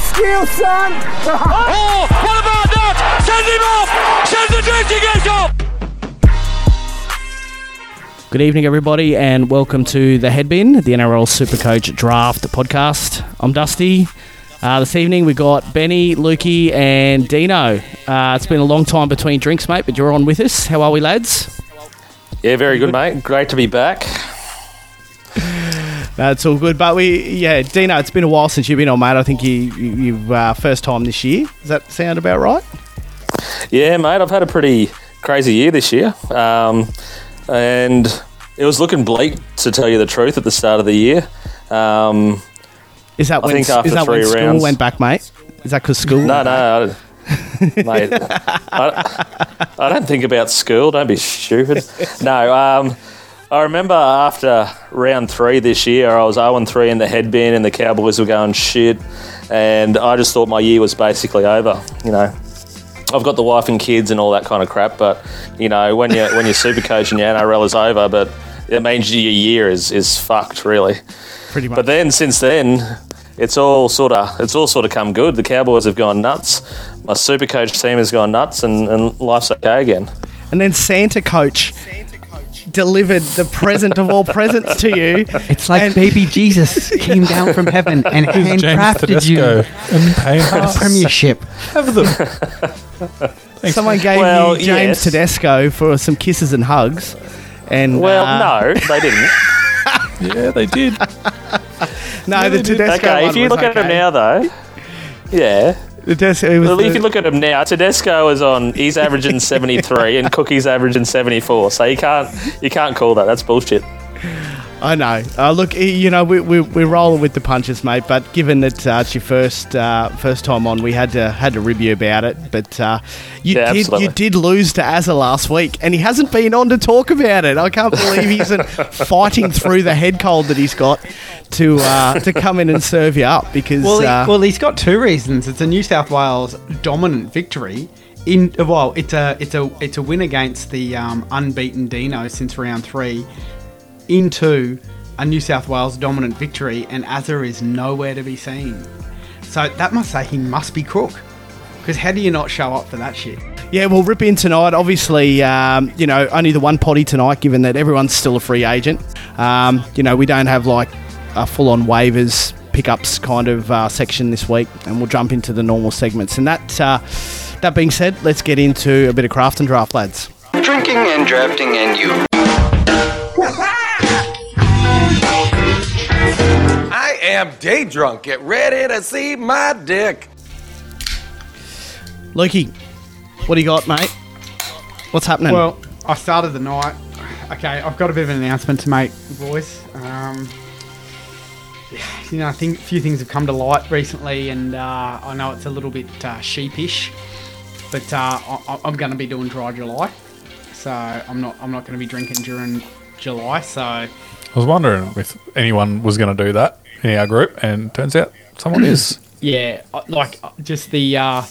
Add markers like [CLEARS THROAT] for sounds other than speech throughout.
You son! [LAUGHS] Oh, what about that? Send him off! Send the drifting edge off! Good evening, everybody, and welcome to the Headbin, the NRL Supercoach Draft podcast. I'm Dusty. Uh, this evening we got Benny, Lukey, and Dino. Uh, it's been a long time between drinks, mate, but you're on with us. How are we, lads? Yeah, very good, mate. Great to be back. That's all good. But we, yeah, Dino, it's been a while since you've been on, mate. I think you, you you've uh, first time this year. Does that sound about right? Yeah, mate, I've had a pretty crazy year this year. Um, and it was looking bleak, to tell you the truth, at the start of the year. Um, Is that I when, is that when school rounds- went back, mate? Is that because school? no, went back? no, I, mate. [LAUGHS] I, I don't think about school. Don't be stupid. No, um, I remember after round three this year, I was 0 3 in the headbin, and the Cowboys were going shit. And I just thought my year was basically over. You know, I've got the wife and kids and all that kind of crap, but you know, when you when you're super coach and your NRL is over, but it means your year is is fucked, really. Pretty much. But then since then, it's all sort of it's all sort of come good. The Cowboys have gone nuts. My super coach team has gone nuts, and, and life's okay again. and then Santa Coach delivered the present of all presents to you. It's like And- baby Jesus [LAUGHS] came down from heaven and handcrafted you Tedesco and paying for the us. premiership. Have them. [LAUGHS] Someone gave Well, you James yes. Tedesco for some kisses and hugs. And Well, uh, no, they didn't. [LAUGHS] Yeah, they did. no, the Tedesco. okay, one if you was look at him now, though, yeah. The Tedesco, it was Well, if you look at him now, Tedesco is on. He's averaging seventy three, and Cookie's averaging seventy four. So you can't you can't call that. That's bullshit. I know. Uh, look, you know, we, we, we're rolling with the punches, mate. But given that uh, it's your first uh, first time on, we had to had to rib you about it. But uh, you Yeah, did absolutely. you did lose to Azza last week, and he hasn't been on to talk about it. I can't believe he's [LAUGHS] fighting through the head cold that he's got to uh, to come in and serve you up because Well, he, uh, well, he's got two reasons. It's a New South Wales dominant victory. In well, it's a it's a it's a win against the um, unbeaten Dino since round three, into a New South Wales dominant victory, and Azza is nowhere to be seen. So that must say he must be crook. Because how do you not show up for that shit? Yeah, we'll rip in tonight. Obviously, um, you know, only the one potty tonight, given that everyone's still a free agent. Um, you know, we don't have like a full on waivers, pickups kind of uh, section this week, and we'll jump into the normal segments. And that, uh, that being said, let's get into a bit of craft and draft, lads. Drinking and drafting and you. [LAUGHS] am day drunk. Get ready to see my dick. Lukey, what do you got, mate? What's happening? Well, I started the night. Okay, I've got a bit of an announcement to make, boys. Um, you know, I think a few things have come to light recently, and uh, I know it's a little bit uh, sheepish, but uh, I, I'm going to be doing dry July, so I'm not I'm not going to be drinking during July. So I was wondering if anyone was going to do that in our group, and turns out someone is. [CLEARS THROAT] yeah, like uh, just the uh,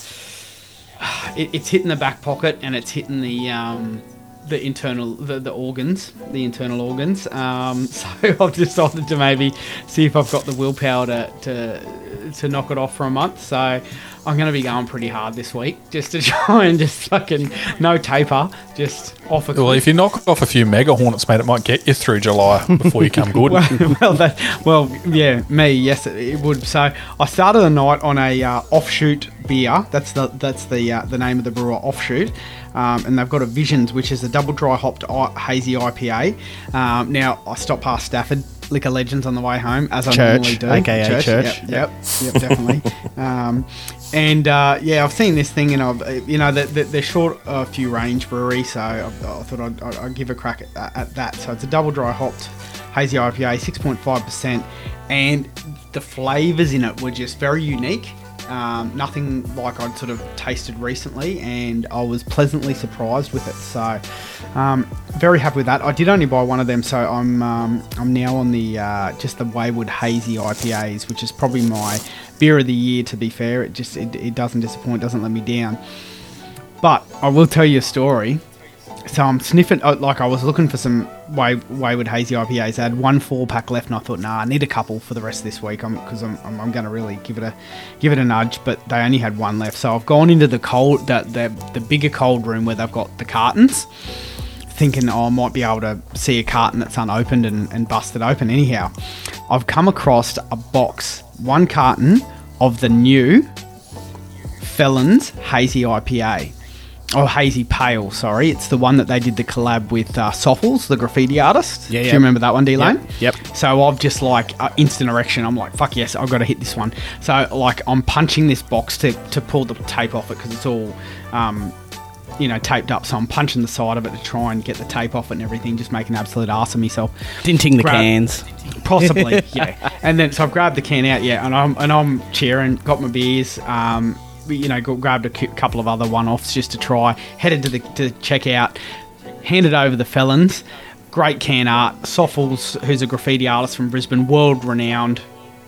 [SIGHS] it, it's hitting the back pocket and it's hitting the um, the internal the, the organs, the internal organs. Um, [LAUGHS] so I've decided to maybe see if I've got the willpower to to, to knock it off for a month. So I'm going to be going pretty hard this week just to [LAUGHS] try and just fucking no taper, just off a Well, if you knock off a few mega hornets, mate, it might get you through July before you come good. [LAUGHS] well, that, well, yeah, me, yes, it, it would. So I started the night on a uh, offshoot beer. That's the that's the uh, the name of the brewer, offshoot. Um, and they've got a Visions, which is a double dry hopped I- hazy IPA. Um, now I stopped past Stafford Liquor Legends on the way home, as I Church, normally do. aka Church. Yep, yep, yep definitely. [LAUGHS] um, and uh, yeah, I've seen this thing, and I've you know they're, they're short a few range brewery, so I, thought I'd, I'd, I'd give a crack at, at that. So it's a double dry hopped hazy IPA, six point five percent, and the flavors in it were just very unique. Um, nothing like I'd sort of tasted recently, and I was pleasantly surprised with it. So, um, very happy with that. I did only buy one of them, so I'm um, I'm now on the uh, just the Wayward Hazy IPAs, which is probably my beer of the year. To be fair, it just it, it doesn't disappoint, doesn't let me down. But I will tell you a story. So I'm sniffing, uh, like I was looking for some Way, Wayward Hazy IPAs. I had one four pack left, and I thought, nah, I need a couple for the rest of this week because I'm, I'm, I'm going to really give it a give it a nudge. But they only had one left, so I've gone into the cold, the, the the bigger cold room where they've got the cartons, thinking oh, I might be able to see a carton that's unopened and, and bust it open. Anyhow, I've come across a box, one carton of the new Felons Hazy IPA. Oh, Hazy Pale, sorry. It's the one that they did the collab with uh, Soffles, the graffiti artist. Yeah, yeah. Do you remember that one, D Lane? Yep. So I've just like uh, instant erection. I'm like, fuck yes, I've got to hit this one. So like I'm punching this box to, to pull the tape off it because it's all, um, you know, taped up. So I'm punching the side of it to try and get the tape off it and everything, just making an absolute ass of myself. Dinting the Grab- cans. [LAUGHS] Possibly, [LAUGHS] yeah. And then so I've grabbed the can out, yeah, and I'm and I'm cheering, got my beers, um, you know, grabbed a couple of other one-offs just to try. Headed to the to check out, handed over the felons. Great can art. Soffles, who's a graffiti artist from Brisbane, world renowned,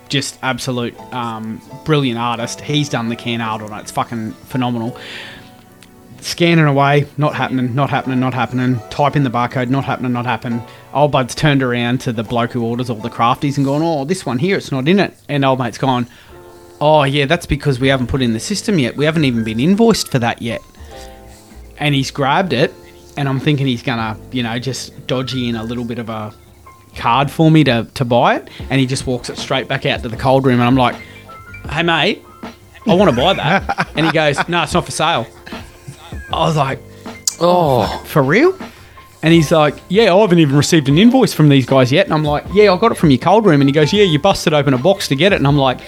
just absolute um, brilliant artist. He's done the can art on it. It's fucking phenomenal scanning away, not happening, not happening, not happening. Type in the barcode, not happening, not happening. Old bud's turned around to the bloke who orders all the crafties and gone, oh, this one here, it's not in it. And old mate's gone, oh yeah, that's because we haven't put in the system yet. We haven't even been invoiced for that yet. And he's grabbed it, and I'm thinking he's gonna, you know, just dodgy in a little bit of a card for me to, to buy it. And he just walks it straight back out to the cold room, and I'm like, hey mate, I want to buy that. [LAUGHS] and he goes, no, it's not for sale. I was like, Oh, oh. for real? And he's like, yeah, I haven't even received an invoice from these guys yet. And I'm like, yeah, I got it from your cold room. And he goes, yeah, you busted open a box to get it. And I'm like,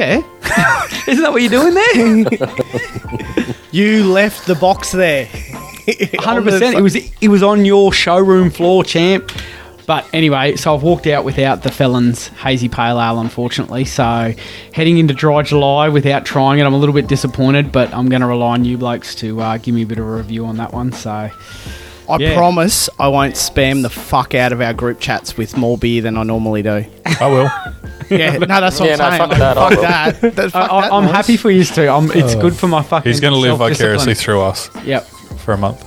yeah, [LAUGHS] isn't that what you're doing there? [LAUGHS] You left the box there. [LAUGHS] Hundred percent. It was it was on your showroom floor, champ. But anyway, so I've walked out without the Felons Hazy Pale Ale, unfortunately. So heading into dry July without trying it, I'm a little bit disappointed. But I'm going to rely on you blokes to uh, give me a bit of a review on that one. So I Yeah. promise I won't spam the fuck out of our group chats with more beer than I normally do. I will. [LAUGHS] Yeah, no, that's what Yeah, no, I'm saying. fuck Like, that, [LAUGHS] I Fuck will. that. That- fuck I, that I'm noise. happy for you too. I'm, it's oh. good for my fucking. He's going to live vicariously through us Yep. for a month.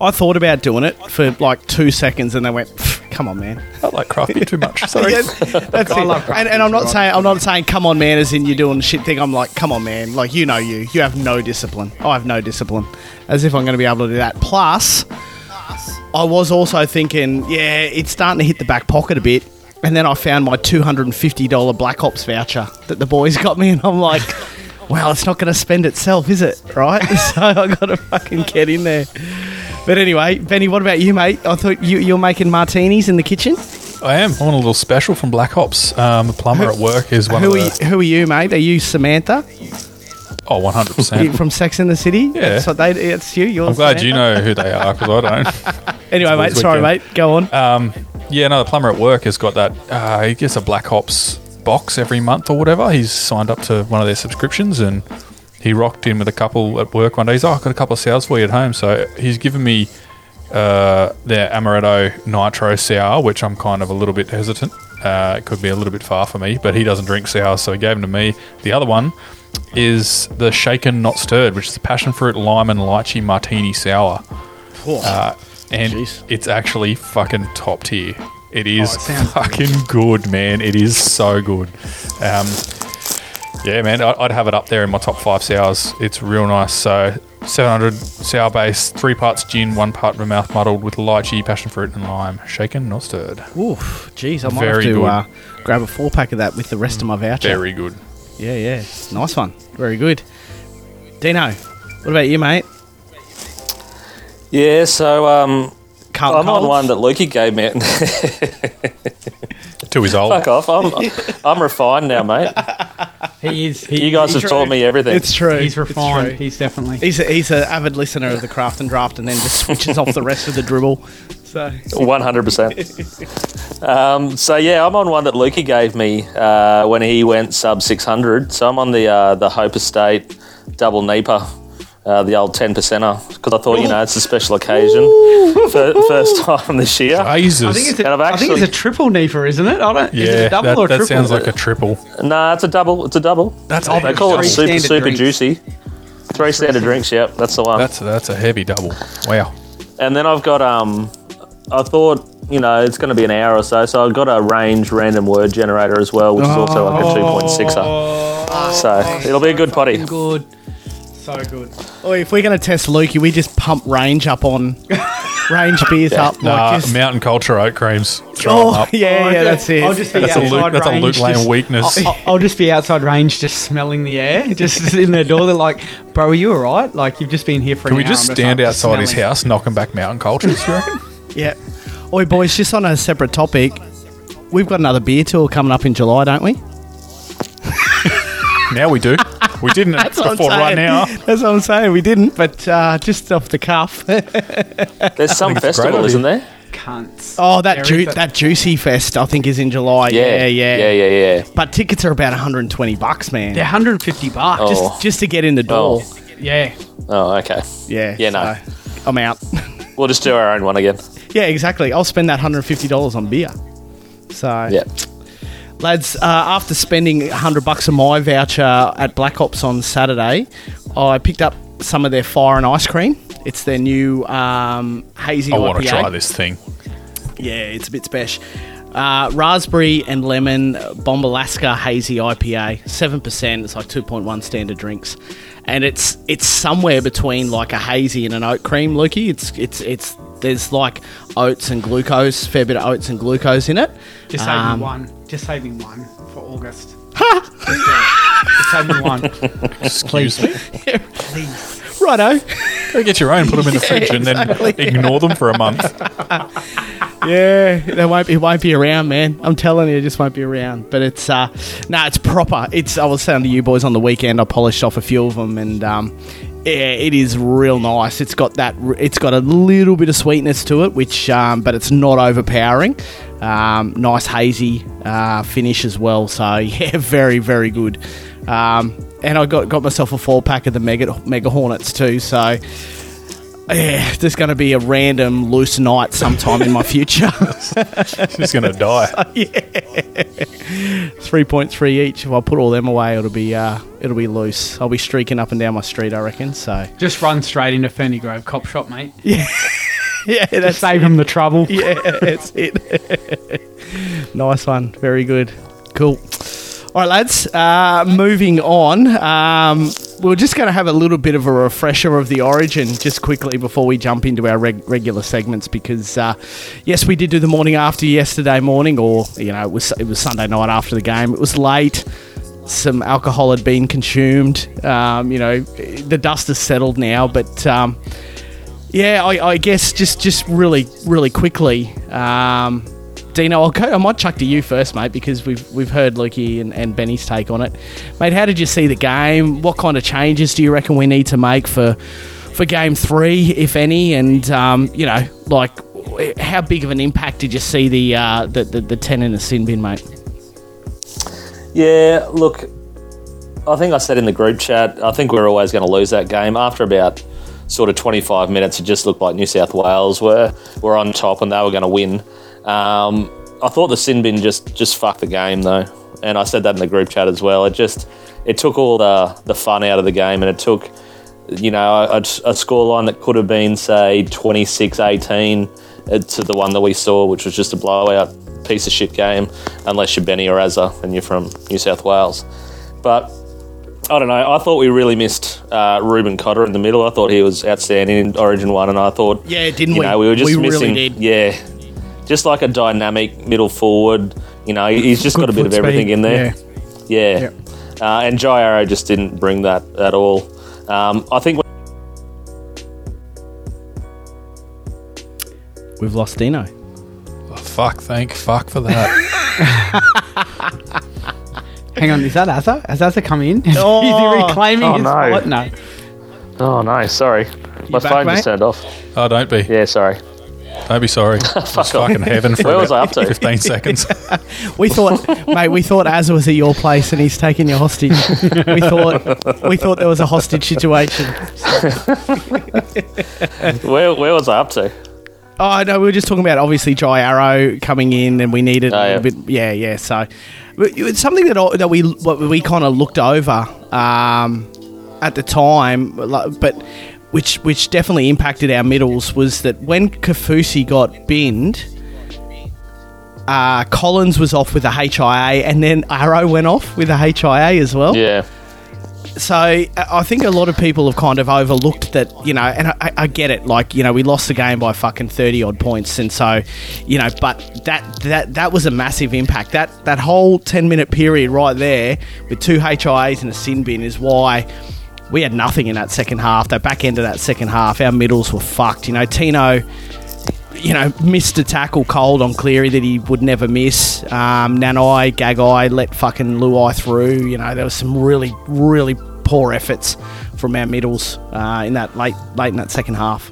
I thought about doing it for like two seconds, and they went, "Come on, man." I like craft beer too much. [LAUGHS] Sorry. Yes, that's I it. love craft and, and I'm not saying I'm not saying come on, man, as in you're doing the shit thing. I'm like, come on, man, like you know you, you have no discipline. I have no discipline, as if I'm going to be able to do that. Plus, I was also thinking, yeah, it's starting to hit the back pocket a bit. And then I found my $250 Black Hops voucher that the boys got me, and I'm like, [LAUGHS] well, it's not going to spend itself, is it? Right? [LAUGHS] so I got to fucking get in there. But anyway, Benny, what about you, mate? I thought you, you're making martinis in the kitchen. I am. I want a little special from Black Hops. Um, the plumber at work is one Who of are, you, who are you, mate? Are you Samantha Oh, 100%. from Sex in the City? Yeah. That's what they. It's you. You're I'm glad you know who they are because I don't. [LAUGHS] Anyway, mate. It's Sorry, weekend. mate. Go on. Um, yeah, no, the plumber at work has got that. Uh, he gets a Black Hops box every month or whatever. He's signed up to one of their subscriptions and he rocked in with a couple at work one day. He's, oh, I've got a couple of sours for you at home. So he's given me uh, their Amaretto Nitro Sour, which I'm kind of a little bit hesitant. Uh, it could be a little bit far for me, but he doesn't drink sours, so he gave them to me. The other one is the Shaken Not Stirred, which is the passion fruit, lime, and lychee martini sour. Uh, and Jeez. it's actually fucking top tier. It is Oh, it fucking good, man. It is so good. Um, yeah, man, I- I'd have it up there in my top five sours. It's real nice. So, 700 sour base, three parts gin, one part vermouth muddled with lychee, passion fruit, and lime. Shaken, not stirred. Oof. Jeez, I might Very have to uh, grab a four pack of that with the rest of my voucher. Very good. Yeah, yeah. Nice one. Very good. Dino, what about you, mate? Yeah. So um, Carlton I'm on Colds? one that Lukey gave me. Two is old. Fuck off. I'm I'm refined now, mate. He is. He, You guys have true. taught me everything. It's true. He's It's refined. true. He's definitely. He's a, he's an avid listener of the craft and draft, and then just switches off the rest of the dribble. So One hundred percent. Um, so yeah, I'm on one that Lukey gave me uh, when he went sub six hundred. So I'm on the uh, the Hope Estate double NEIPA, uh, the old ten percenter, because I thought you know it's a special occasion, Fir- first time this year. [LAUGHS] Jesus. I think it's a, And I've I think it's a triple NEIPA, isn't it? I don't. is it yeah, a double that, or a that sounds like a triple. Nah, it's a double. It's a double. That's They call it Three super super drinks. juicy. Three standard drinks. Yep, that's the one. That's a, that's a heavy double. Wow. And then I've got um, I thought, you know, it's going to be an hour or so, so I've got a range random word generator as well, which is also like a 2.6er. So it'll be a good potty. Good. So good. Oh, if we're going to test Lukey, we just pump range up on [LAUGHS] range beers up. Nah, like just, Mountain Culture oat creams. Oh, up. yeah, yeah, that's it. I'll just be That's a outside Luke, that's a range. Luke Lane just- weakness. I'll, I'll just be outside range, just smelling the air, [LAUGHS] just in their door. They're like, "Bro, are you all right? Like you've just been here for Can an we hour." just I'm stand like, outside his house, knocking back Mountain Cultures? You [LAUGHS] yeah. Oi, boys, just on a separate topic, we've got another beer tour coming up in July, don't we? now we do. We didn't [LAUGHS] what I'm before right saying. now. That's what I'm saying. We didn't, but uh, just off the cuff. [LAUGHS] There's some think it's a great festival, isn't there? Cunts. oh, that ju- good. that Juicy Fest, I think, is in July. Yeah, yeah. Yeah, yeah, yeah. But tickets are about 120 bucks, man. They're 150 bucks. Oh. Just just to get in the door. Oh. Yeah. Oh, okay. Yeah. Yeah, no. so I'm out. [LAUGHS] We'll just do our own one again. yeah, exactly. I'll spend that $150 on beer. So, Yeah. Lads, uh, after spending 100 bucks of my voucher at Black Hops on Saturday, I picked up some of their fire and ice cream. It's their new um, hazy I IPA. want to try this thing. Yeah, it's a bit special. Uh, raspberry and lemon Bombalaska hazy IPA, seven percent. It's like two point one standard drinks, and it's it's somewhere between like a hazy and an oat cream. Lukey, it's it's it's there's like oats and glucose, fair bit of oats and glucose in it. Just save Um, one. Just save me one for August. Just. Just save me one. Excuse me. Please. Righto. Go get your own, put them in the fridge, and then ignore them for a month. [LAUGHS] Yeah, they won't be won't be around, man. I'm telling you, it just won't be around. But it's uh, no, it's proper. It's I was saying to you boys on the weekend, I polished off a few of them, and um, yeah, it is real nice. It's got that. It's got a little bit of sweetness to it, which um, but it's not overpowering. Um, nice hazy uh, finish as well. So [LAUGHS] yeah, very very good. Um, and I got got myself a four pack of the mega mega hornets too. So. Yeah, there's going to be a random loose night sometime in my future. [LAUGHS] She's going [LAUGHS] to die. Yeah. 3.3 each. If I put all them away, it'll be uh, it'll be loose. I'll be streaking up and down my street, I reckon. So Just run straight into Ferny Grove Cop Shop, mate. yeah, [LAUGHS] Just that's save him the trouble. [LAUGHS] yeah, that's it. [LAUGHS] nice one. Very good. Cool. All right, lads. Uh, moving on. Um, we're just going to have a little bit of a refresher of the origin just quickly before we jump into our reg- regular segments because, uh, yes, we did do the morning after yesterday morning, or you know, it was it was Sunday night after the game. It was late. Some alcohol had been consumed. Um, you know, the dust has settled now, but. Um, yeah, I, I guess just just really really quickly, um, Dino. I'll go, I might chuck to you first, mate, because we've we've heard Lukey and, and Benny's take on it, mate. How did you see the game? What kind of changes do you reckon we need to make for for game three, if any? And um, you know, like how big of an impact did you see the uh, the, the the ten in the sin bin, mate? Yeah, look, I think I said in the group chat, I think we are always going to lose that game. After about sort of 25 minutes, it just looked like New South Wales were, were on top and they were going to win. Um, I thought the sin bin just, just fucked the game, though. And I said that in the group chat as well. It just it took all the, the fun out of the game and it took, you know, a, a scoreline that could have been, say, 26 18 to the one that we saw, which was just a blowout piece of shit game, unless you're Benny or Azza and you're from New South Wales. But I don't know. I thought we really missed uh, Reuben Cotter in the middle. I thought he was outstanding in Origin One, and I thought, Yeah, didn't you we? know, we were just We really missing. did. Yeah, just like a dynamic middle forward. You know, he's just got a bit of everything speed, in there. yeah. Yeah, Uh, and Jai Arrow just didn't bring that at all. Um, I think. We've lost Dino. Oh, fuck, thank fuck for that. [LAUGHS] [LAUGHS] Hang on, is that Azza? Has Azza come in? [LAUGHS] Is Oh. he reclaiming Oh, his no. spot? No. Oh no, sorry, my back, phone mate? just turned off. Oh, don't be. Yeah, sorry. Don't be sorry. [LAUGHS] It was fucking heaven for Where was I up to? 15 [LAUGHS] seconds. We thought, mate, we thought Az was at your place and he's taking you hostage. We thought, we thought there was a hostage situation. Where where was I up to? Oh no, we were just talking about obviously Jai Arrow coming in, and we needed Oh, yeah. a bit. Yeah, yeah. So but it's something that that we we kind of looked over um, at the time, but which which definitely impacted our middles was that when Kafusi got binned, uh, Collins was off with a HIA, and then Arrow went off with a HIA as well. Yeah. So I I think a lot of people have kind of overlooked that, you know, and I, I get it. Like, you know, we lost the game by fucking thirty odd points, and so, you know, but that that that was a massive impact. That that whole ten minute period right there with two HIAs and a sin bin is why we had nothing in that second half. That back end of that second half, our middles were fucked. You know, Tino you know, missed a tackle cold on Cleary that he would never miss. Um, Nanai, Gagai let fucking Luai through. You know, there was some really, really poor efforts from our middles uh, in that late, late in that second half.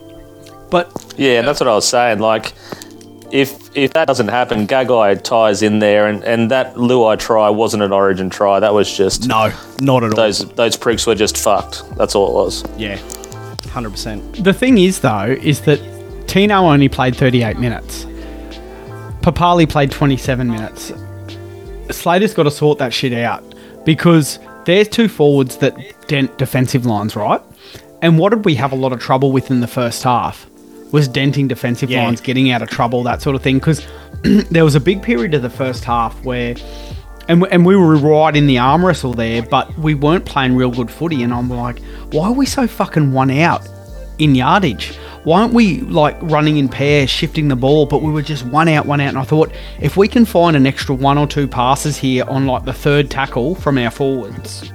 But Yeah, and that's what I was saying. Like, if if that doesn't happen, Gagai ties in there, and, and that Luai try wasn't an Origin try. That was just No, not at all. those those pricks were just fucked. That's all it was. Yeah, hundred percent. the thing is, though, is that Tino only played 38 minutes. Papali played 27 minutes. Slater's got to sort that shit out because there's two forwards that dent defensive lines, right? And what did we have a lot of trouble with in the first half? Was denting defensive Yeah. lines, getting out of trouble, that sort of thing. Because [CLEARS THROAT] there was a big period of the first half where, and, and we were right in the arm wrestle there, but we weren't playing real good footy. And I'm like, why are we so fucking one out in yardage? Why aren't we like running in pairs, shifting the ball? But we were just one out, one out. And I thought, if we can find an extra one or two passes here on like the third tackle from our forwards,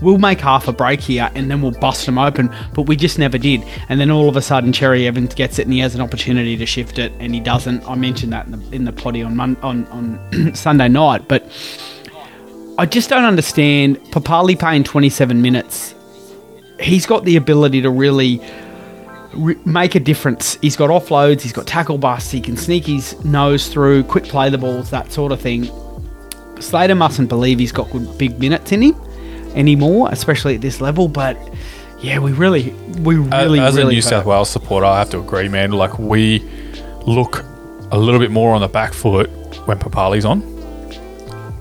we'll make half a break here and then we'll bust them open. But we just never did. And then all of a sudden, Cherry Evans gets it and he has an opportunity to shift it and he doesn't. I mentioned that in the, in the potty on, on, on [CLEARS THROAT] Sunday night. But I just don't understand Papali paying 27 minutes. He's got the ability to really re- make a difference. He's got offloads, he's got tackle busts, he can sneak his nose through, quick play the balls, that sort of thing. Slater mustn't believe he's got good big minutes in him anymore, especially at this level. But yeah, we really, we really, as really a New hurt. South Wales supporter, I have to agree, man. Like we look a little bit more on the back foot when Papali's on,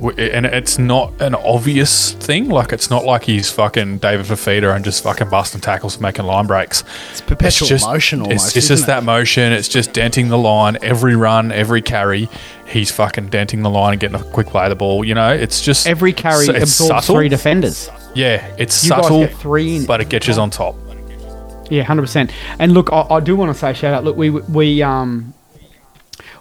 and it's not an obvious thing. Like it's not like he's fucking David Fifita and just fucking busting tackles, making line breaks. It's perpetual just, motion almost. It's, it's just it? that motion. It's just denting the line every run, every carry. He's fucking denting the line and getting a quick play of the ball. You know, it's just Every carry so- it's absorbs subtle. three defenders. Yeah, it's You subtle, three in- but it gets you on top. Yeah, hundred percent. And look, I, I do want to say shout out. Look, we we um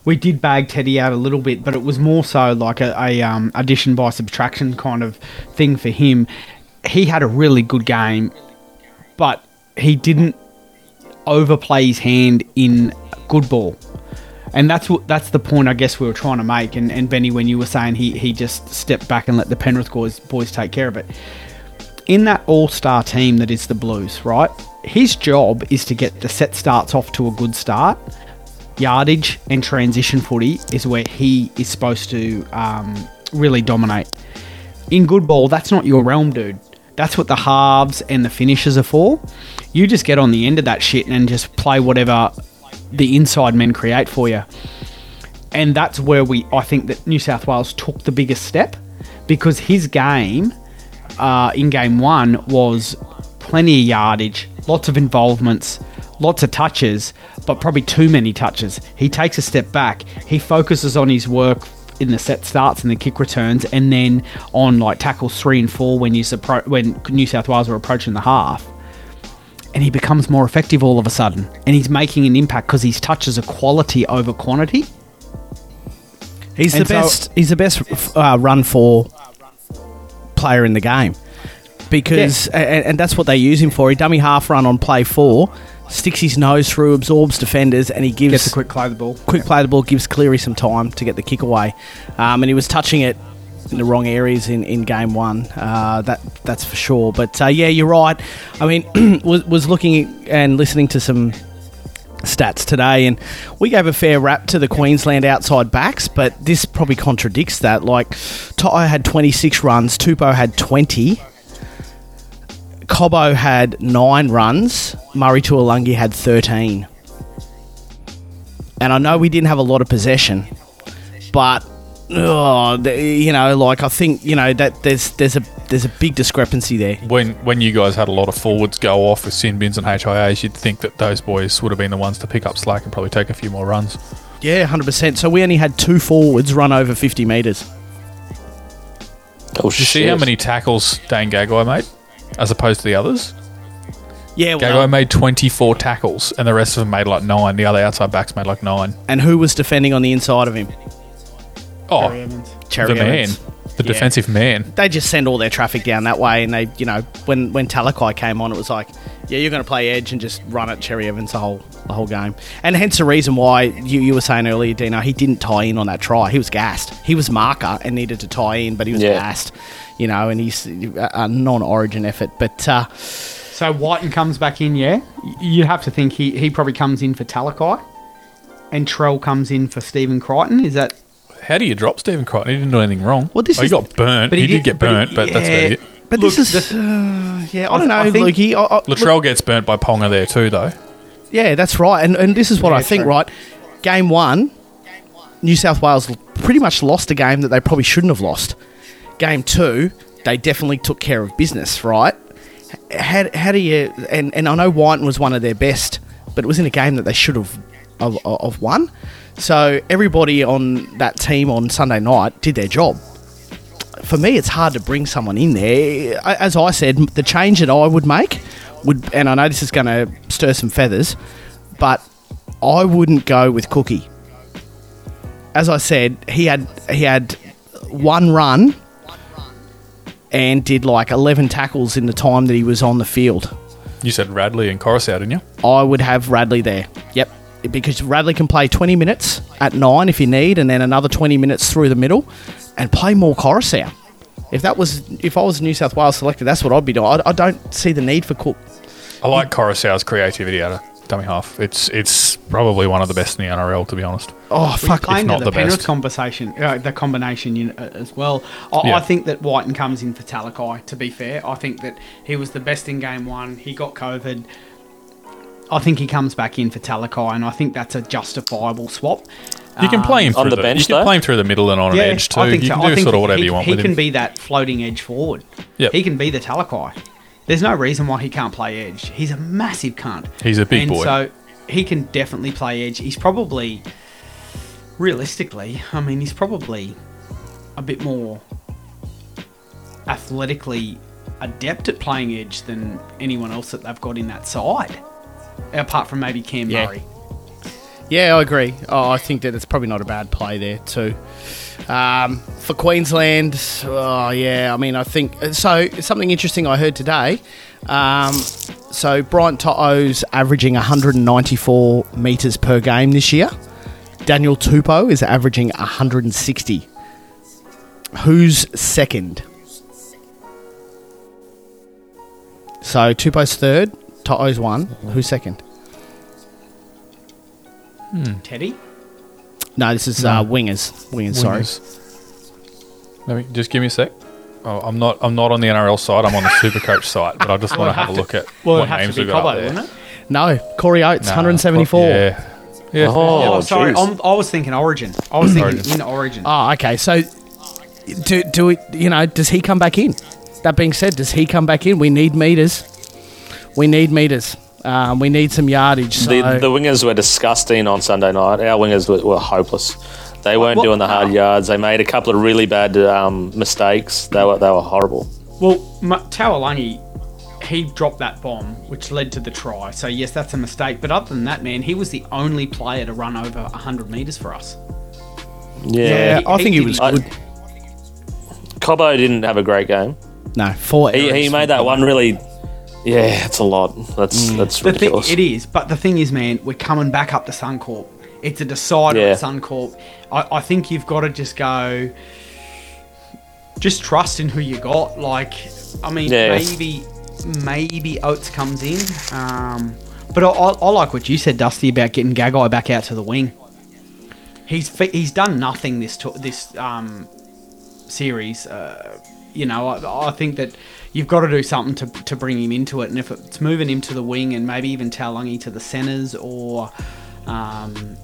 we did bag Teddy out a little bit, but it was more so like a, a um, addition by subtraction kind of thing for him. He had a really good game, but he didn't overplay his hand in good ball. And that's what that's the point I guess we were trying to make. And, and Benny, when you were saying he, he just stepped back and let the Penrith boys boys take care of it in that all star team that is the Blues, right? His job is to get the set starts off to a good start. Yardage and transition footy is where he is supposed to um, really dominate. In good ball, that's not your realm, dude. That's what the halves and the finishers are for. You just get on the end of that shit and just play whatever the inside men create for you and that's where we I think that New South Wales took the biggest step because his game uh, in game one was plenty of yardage, lots of involvements, lots of touches, but probably too many touches. He takes a step back. He focuses on his work in the set starts and the kick returns, and then on like tackles three and four when appro- when New South Wales are approaching the half. And he becomes more effective all of a sudden, and he's making an impact because his touches are quality over quantity. He's the And so- best. he's the best uh, run for player in the game because, and, and that's what they use him for. He dummy half run on play four, sticks his nose through, absorbs defenders, and he gives Gets a quick play the ball. quick play the ball, gives Cleary some time to get the kick away, um, and he was touching it in the wrong areas in, in game one. Uh, that that's for sure. But uh, yeah, you're right. I mean, [CLEARS THROAT] was was looking and listening to some stats today, and we gave a fair rap to the Queensland outside backs, but this probably contradicts that. Like, To'o had 26 runs, Tupou had 20. Cobbo had nine runs. Murray Taulagi had 13. And I know we didn't have a lot of possession, but oh, the- you know, like I think you know that there's there's a there's a big discrepancy there. When when you guys had a lot of forwards go off with sin bins and HIAs, you'd think that those boys would have been the ones to pick up slack and probably take a few more runs. Yeah, hundred percent. So we only had two forwards run over fifty meters. Oh Did you shit! see how many tackles Dane Gagai made, as opposed to the others? Yeah, Gagai well, made 24 tackles, and the rest of them made like nine. The other outside backs made like nine. and who was defending on the inside of him? Oh, Barry Evans. Cherry the man, Evans. the Yeah. defensive man. They just send all their traffic down that way, and they, you know, when when Talakai came on, it was like, yeah, you're going to play edge and just run at Cherry Evans the whole the whole game, and hence the reason why you, you were saying earlier, Dino, he didn't tie in on that try. He was gassed. He was marker and needed to tie in, but he was Yeah. gassed. You know, and he's a a non-origin effort, but uh, So Whiten comes back in, yeah. You'd have to think he, he probably comes in for Talakai, and Trell comes in for Stephen Crichton. Is that How do you drop Stephen Crichton? He didn't do anything wrong. Well, this oh, he is- got burnt. but He, he did, did- get but he- burnt, but, that's about it. but Look, this is the- uh, yeah, I I- don't know, I think- Lukey. I, I, Latrell gets burnt by Ponga there too, though. Yeah, that's right. And, and this is what Yeah, I think, true. right? Game one, New South Wales pretty much lost a game that they probably shouldn't have lost. Game two, they definitely took care of business, right? How, how do you. And, and I know Whiten was one of their best, but it was in a game that they should have of, of won. So everybody on that team on Sunday night did their job for me, it's hard to bring someone in there. As I said, the change that I would make would, and I know this is going to stir some feathers, but I wouldn't go with Cookie. As I said, he had he had one run and did like eleven tackles in the time that he was on the field. You said Radley and Koroisau, didn't you? I would have Radley there. Yep. Because Radley can play 20 minutes at nine if you need, and then another 20 minutes through the middle, and play more Koroisau. If that was, if I was a New South Wales selected, that's what I'd be doing. I, I don't see the need for Cook. I like Koroisau's creativity out of dummy half. It's it's probably one of the best in the NRL, to be honest. Oh fuck! playing not the the, Penrith best. conversation, uh, the combination you know, uh, as well. I, Yeah. I think that Whiten comes in for Talakai. To be fair, I think that he was the best in game one. He got COVID. I think he comes back in for Talakai, and I think that's a justifiable swap. You can play him On the the, bench, You can though? play him through the middle and on an edge too. I think you so. can I do think sort of whatever he, you want He with can him. be that floating edge forward. Yep. He can be the Talakai. There's no reason why he can't play edge. He's a massive cunt. He's a big and boy. So he can definitely play edge. He's probably, realistically, I mean, he's probably a bit more athletically adept at playing edge than anyone else that they've got in that side, apart from maybe Cam Yeah. Murray. Yeah, I agree. Oh, I think that it's probably not a bad play there too. Um, for Queensland, oh yeah, I mean, I think so. Something interesting I heard today. Um, so Brian To'o's averaging 194 meters per game this year. Daniel Tupou is averaging 160. Who's second? So Tupou's third, To'o's one. Who's second? Teddy? No, this is uh, wingers. Wingers, sorry. Wingers. Let me just give me a sec. Oh, I'm not. I'm not on the NRL side. I'm on the Supercoach site, but I just want to have a look at Well, what names to we've got Cobbo, up there. No, Corey Oates, Nah, 174. Yeah. Yeah. Oh, Oh, sorry. I'm, I was thinking Origin. I was thinking Origin. in Origin. Oh, okay. So, do, do it, you know, does he come back in? That being said, does he come back in? We need meters. We need meters. Um, we need some yardage. So. The, the wingers were disgusting on Sunday night. Our wingers were, were hopeless. They weren't What- doing the hard yards. They made a couple of really bad um, mistakes. They were they were horrible. Well, Ma- Taulagi, he dropped that bomb, which led to the try. So, yes, that's a mistake. But other than that, man, he was the only player to run over 100 metres for us. Yeah. yeah, he- I think he he- was I- good. Cobbo didn't have a great game. no, four. He, he made that one really. Yeah, it's a lot. That's that's The thing, ridiculous. it is, but the thing is, man, we're coming back up to Suncorp. It's a decider Yeah. at Suncorp. I, I think you've got to just go, just trust in who you got. Like, I mean, Yeah. maybe, maybe Oates comes in, um, but I, I, I like what you said, Dusty, about getting Gagai back out to the wing. He's he's done nothing this to- this um, series. Uh, you know, I, I think that you've got to do something to, to bring him into it. And if it's moving him to the wing and maybe even Taulagi to the centres or, um,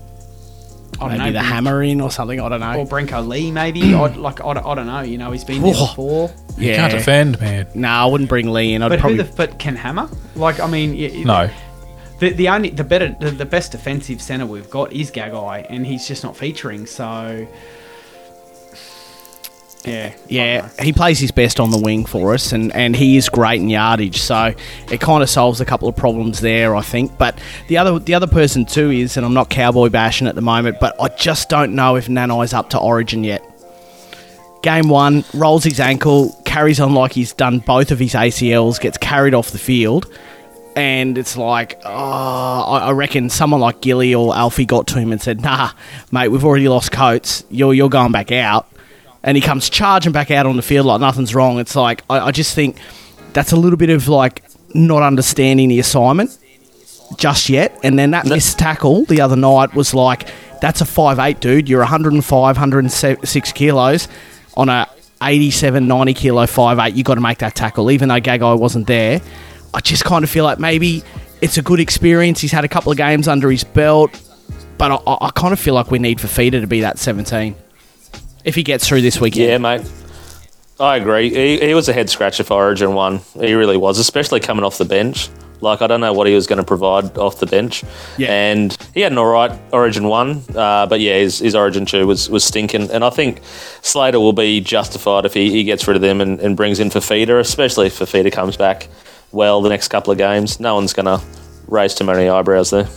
I don't maybe know, the Bren- hammer in or something. I don't know. or Brenko Lee maybe. [CLEARS THROAT] I'd, like I, don't- I don't know. You know, he's been there Oh. before. You yeah, can't defend, man. No, I wouldn't bring Lee in. I'd But probably who the but can hammer? Like I mean, y- y- No. The, the only the better the, the best defensive center we've got is Gagai, and he's just not featuring. So yeah, Yeah, he plays his best on the wing for us, and, and he is great in yardage. So it kind of solves a couple of problems there, I think. But the other the other person too is, and I'm not cowboy bashing at the moment, but I just don't know if Nanai's up to Origin yet. Game one, rolls his ankle, carries on like he's done both of his ACLs, gets carried off the field, and it's like, oh, I reckon someone like Gilly or Alfie got to him and said, "Nah, mate, we've already lost Coates. You're you're going back out." And he comes charging back out on the field like nothing's wrong. It's like I, I just think that's a little bit of like not understanding the assignment just yet. And then that missed tackle the other night was like, that's a five eight dude. You're 105, 106 kilos on a 87, 90 kilo five eight. You got to make that tackle, even though Gagai wasn't there. I just kind of feel like maybe it's a good experience. He's had a couple of games under his belt, but I, I I kind of feel like we need Fifita to be that 17 if he gets through this weekend. Yeah, mate. I agree. He, he was a head scratcher for Origin one. He really was, especially coming off the bench. Like I don't know what he was going to provide off the bench. Yeah. And he had an all right Origin one, uh, but yeah, his, his Origin two was was stinking. And I think Slater will be justified if he, he gets rid of them and, and brings in Fifita, especially if Fifita comes back well the next couple of games. No one's going to raise too many eyebrows there.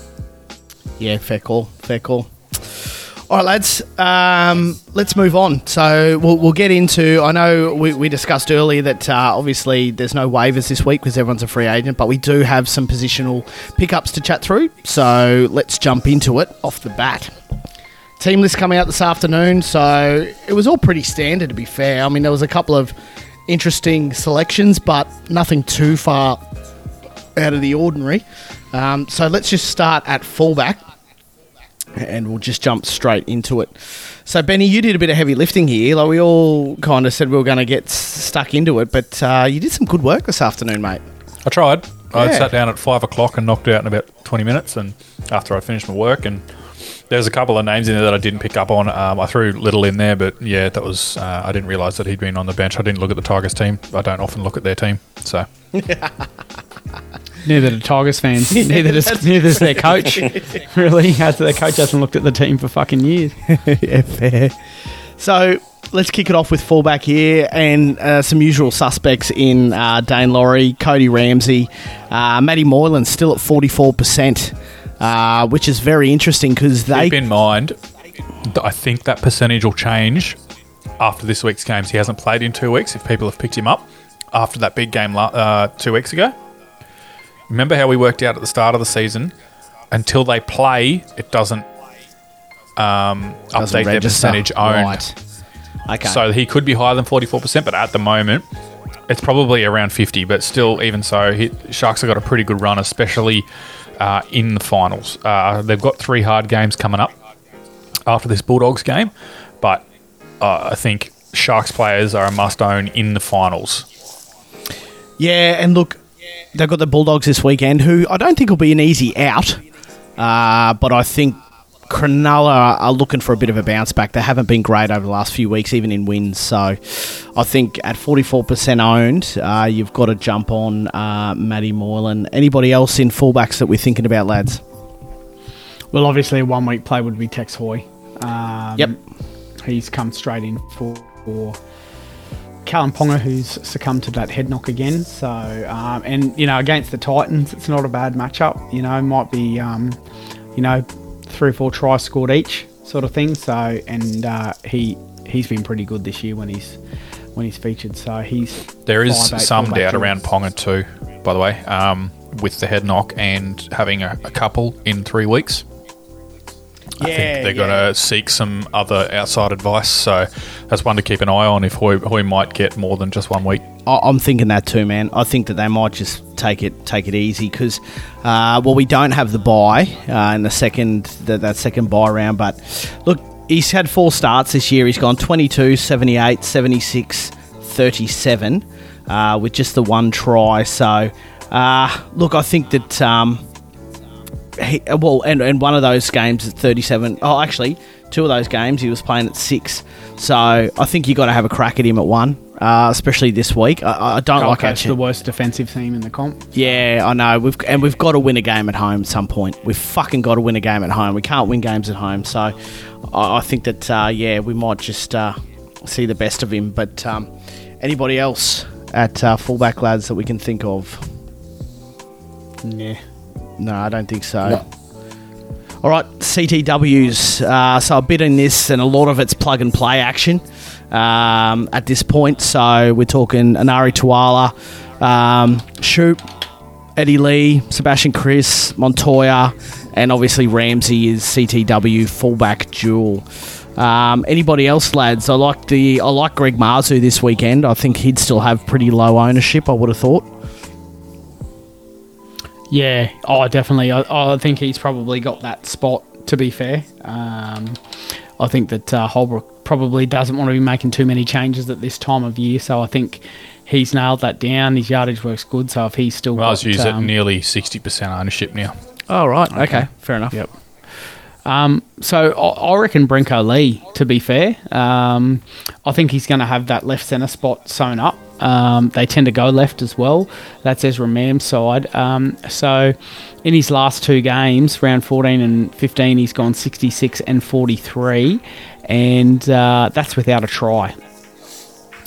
Yeah, fair call. Fair call. All right, lads. Um, let's move on. So we'll, we'll get into. I know we, we discussed earlier that uh, obviously there's no waivers this week because everyone's a free agent, but we do have some positional pickups to chat through. So let's jump into it off the bat. Team list coming out this afternoon. So it was all pretty standard, to be fair. I mean, there was a couple of interesting selections, but nothing too far out of the ordinary. Um, so let's just start at fullback and we'll just jump straight into it. So, Benny, you did a bit of heavy lifting here. Like we all kind of said we were going to get stuck into it, but uh, you did some good work this afternoon, mate. I tried. I sat down at five o'clock and knocked out in about twenty minutes, and after I finished my work, and there's a couple of names in there that I didn't pick up on. Um, I threw Little in there, but yeah, that was uh, I didn't realise that he'd been on the bench. I didn't look at the Tigers team. I don't often look at their team, so [LAUGHS] Neither do Tigers fans. [LAUGHS] neither does neither does their coach. [LAUGHS] really, after their coach hasn't looked at the team for fucking years. [LAUGHS] yeah, fair. So let's kick it off with fullback here and uh, some usual suspects in uh, Dane Laurie, Cody Ramsey, uh, Matty Moylan still at forty four percent, uh, which is very interesting because they keep in mind. I think that percentage will change after this week's games. He hasn't played in two weeks. If people have picked him up after that big game uh, two weeks ago, remember how we worked out at the start of the season? Until they play, it doesn't um, update their percentage owned. Right. Okay. So he could be higher than 44%, but at the moment, it's probably around 50. But still, even so, he, Sharks have got a pretty good run, especially uh, in the finals. Uh, they've got three hard games coming up after this Bulldogs game, but uh, I think Sharks players are a must own in the finals. Yeah, and look, they've got the Bulldogs this weekend, who I don't think will be an easy out, uh, but I think Cronulla are looking for a bit of a bounce back. They haven't been great over the last few weeks, even in wins. So I think at 44% owned, uh, you've got to jump on uh, Matty Moylan. Anybody else in fullbacks that we're thinking about, lads? Well, obviously, a one week play would be Tex Hoy. Um, Yep. He's come straight in for, for Kalyn Ponga, who's succumbed to that head knock again. So, um, and, you know, against the Titans, it's not a bad matchup. You know, might be, um, you know, three or four tries scored each sort of thing. So, and uh, he he's been pretty good this year when he's when he's featured. So he's There is five, eight, some doubt around Ponga too, by the way, um, with the head knock and having a, a couple in three weeks. I think they're going to seek some other outside advice. So that's one to keep an eye on if Hoy, Hoy might get more than just one week. I'm thinking that too, man. I think that they might just take it take it easy because, uh, well, we don't have the buy uh, in the second that that second buy round. But look, he's had four starts this year. He's gone 22, 78, 76, 37 uh, with just the one try. So, uh, look, I think that. Um, he, well, and, and one of those games at 37. Oh, actually, two of those games he was playing at six. So I think you got to have a crack at him at one, uh, especially this week. I, I don't Gold like Coast, actually. the worst defensive team in the comp. Yeah, I know. We've and we've got to win a game at home at some point. We've fucking got to win a game at home. We can't win games at home. So I, I think that uh, yeah, we might just uh, see the best of him. But um, anybody else at uh, fullback lads that we can think of? Yeah. No, I don't think so. All right, CTWs. Uh, so a bit in this, and a lot of it's plug and play action um, at this point. So we're talking Anari Tuala, um, Shoop, Eddie Lee, Sebastian Kris, Montoya, and obviously Ramsey is CTW fullback duel. Um, anybody else, lads? I like the I like Greg Marzhew this weekend. I think he'd still have pretty low ownership. I would have thought. Yeah, oh, definitely. I, I think he's probably got that spot. To be fair, um, I think that uh, Holbrook probably doesn't want to be making too many changes at this time of year. So I think he's nailed that down. His yardage works good. So if he's still Well, got, he's at um, nearly 60% ownership now. Oh right, okay, fair enough. Yep. Um, so I, I reckon Brenko Lee. To be fair, um, I think he's going to have that left centre spot sewn up. Um, they tend to go left as well. That's Ezra Mam's side. Um, so in his last two games, round 14 and 15, he's gone 66 and 43, and uh, that's without a try.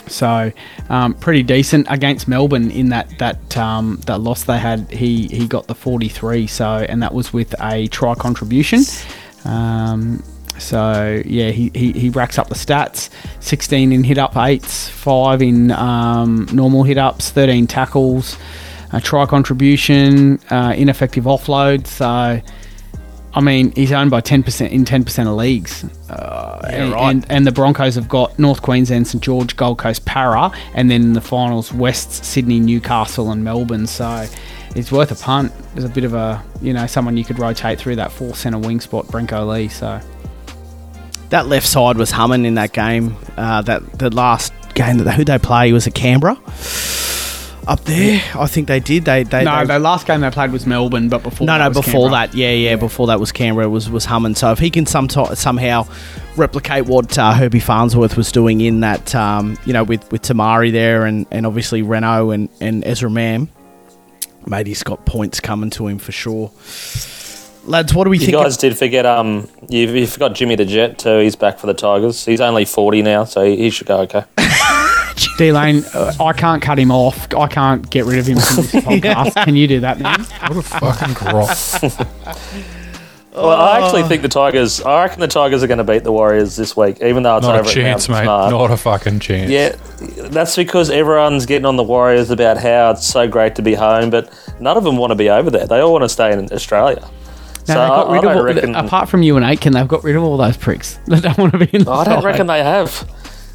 So um, pretty decent against Melbourne in that that um, that loss they had. He he got the 43. So and that was with a try contribution. Um, so yeah, he, he, he racks up the stats: 16 in hit up eights, five in um, normal hit ups, 13 tackles, a try contribution, uh, ineffective offload. So. I mean, he's owned by ten percent in ten percent of leagues, uh, and, right. and and the Broncos have got North Queensland, St George, Gold Coast, Para, and then in the finals, West Sydney, Newcastle, and Melbourne. So it's worth a punt. There's a bit of a you know someone you could rotate through that four centre wing spot, Brenko Lee. So that left side was humming in that game. Uh, that the last game that who they play was at Canberra. Up there, I think they did. They they no, they, the last game they played was Melbourne, but before no that no before Canberra. that, yeah, yeah before that was Canberra was was humming. So if he can some somehow replicate what uh, Herbie Farnworth was doing in that, um, you know, with with Tamari there and and obviously Renault and and Ezra Mam, mate, he's got points coming to him for sure. Lads, what do we You think? You guys did forget um you, you forgot Jimmy the Jet too. He's back for the Tigers. He's only forty now, so he, he should go okay. [LAUGHS] D Lane, uh, I can't cut him off. I can't get rid of him from this [LAUGHS] podcast. Can you do that, man? What a fucking grot. [LAUGHS] Well, I actually think the Tigers. I reckon the Tigers are going to beat the Warriors this week, even though it's Not over a chance, at mate. Smart. Not a fucking chance. Yeah, that's because everyone's getting on the Warriors about how it's so great to be home, but none of them want to be over there. They all want to stay in Australia. No, so they got I, rid I of all, reckon. apart from you and Aitken, they've got rid of all those pricks [LAUGHS] that don't want to be in. The I don't side. reckon they have.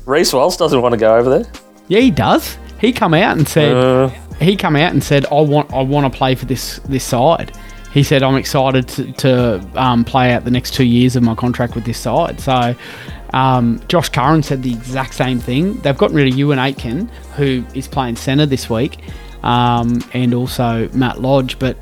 Reece Walsh doesn't want to go over there. Yeah, he does. He come out and said Uh, he come out and said I want I want to play for this this side. He said I'm excited to, to um, play out the next two years of my contract with this side. So um, Josh Curran said the exact same thing. They've gotten rid of Euan Aitken, who is playing centre this week, um, and also Matt Lodge. But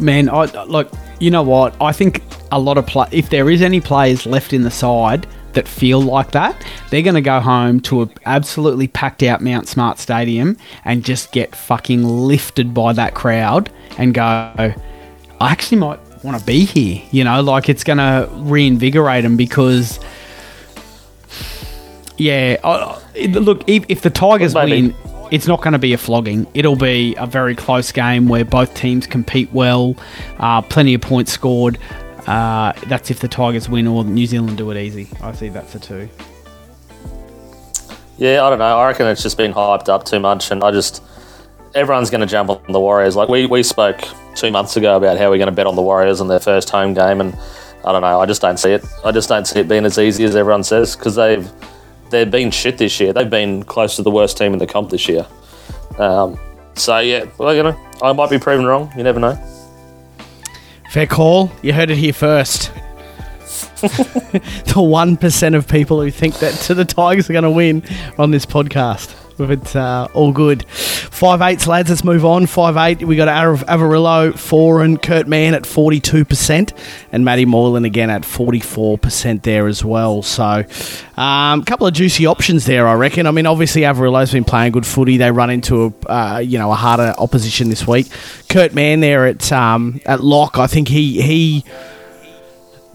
man, I look. You know what? I think a lot of play. If there is any players left in the side that feel like that, they're going to go home to a absolutely packed out Mount Smart Stadium and just get fucking lifted by that crowd and go. I actually might want to be here. You know, like it's going to reinvigorate them because. Yeah, I- look. If, if the Tigers Maybe. win, it's not going to be a flogging. It'll be a very close game where both teams compete well, uh, plenty of points scored. Uh, that's if the Tigers win or New Zealand do it easy. I see that's a two. yeah, I don't know. I reckon it's just been hyped up too much, and I just everyone's going to jump on the Warriors. Like we, we spoke two months ago about how we're going to bet on the Warriors in their first home game, and I don't know. I just don't see it. I just don't see it being as easy as everyone says because they've they've been shit this year. They've been close to the worst team in the comp this year. Um, so yeah, well, you know, I might be proven wrong. You never know. Fair call. You heard it here first. [LAUGHS] [LAUGHS] the one percent of people who think that the Tigers are going to win on this podcast. But uh, all good. Five eights, lads. Let's move on. Five eight. We got Av- Avarillo, Foran, Kurt Mann at forty two percent, and Matty Moylan again at forty four percent there as well. So, a um, couple of juicy options there, I reckon. I mean, obviously Avarillo's been playing good footy. They run into a uh, you know a harder opposition this week. Kurt Mann there at um, at lock. I think he he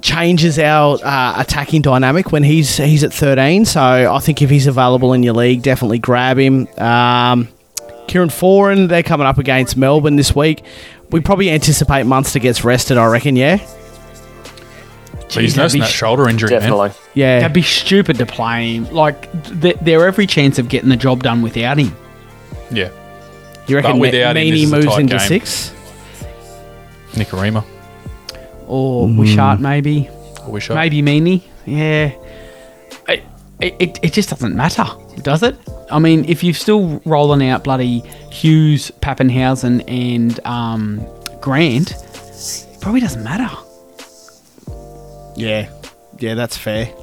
changes our uh, attacking dynamic when he's he's at 13. So I think if he's available in your league, definitely grab him. Um, Kieran Foran, they're coming up against Melbourne this week. We probably anticipate Munster gets rested, I reckon, yeah? He's that'd nursing be that sh- shoulder injury, man. Yeah. That'd be stupid to play him. Like, th- they're every chance of getting the job done without him. Yeah. you reckon but without him, Meaney this is a moves into game. six? Nikorima. Or Wishart, maybe. I wish Maybe Meaney. Yeah. It, it, it just doesn't matter, does it? I mean, if you're still rolling out bloody Hughes, Papenhuyzen, and um, Grant, it probably doesn't matter. Yeah. Yeah, that's fair.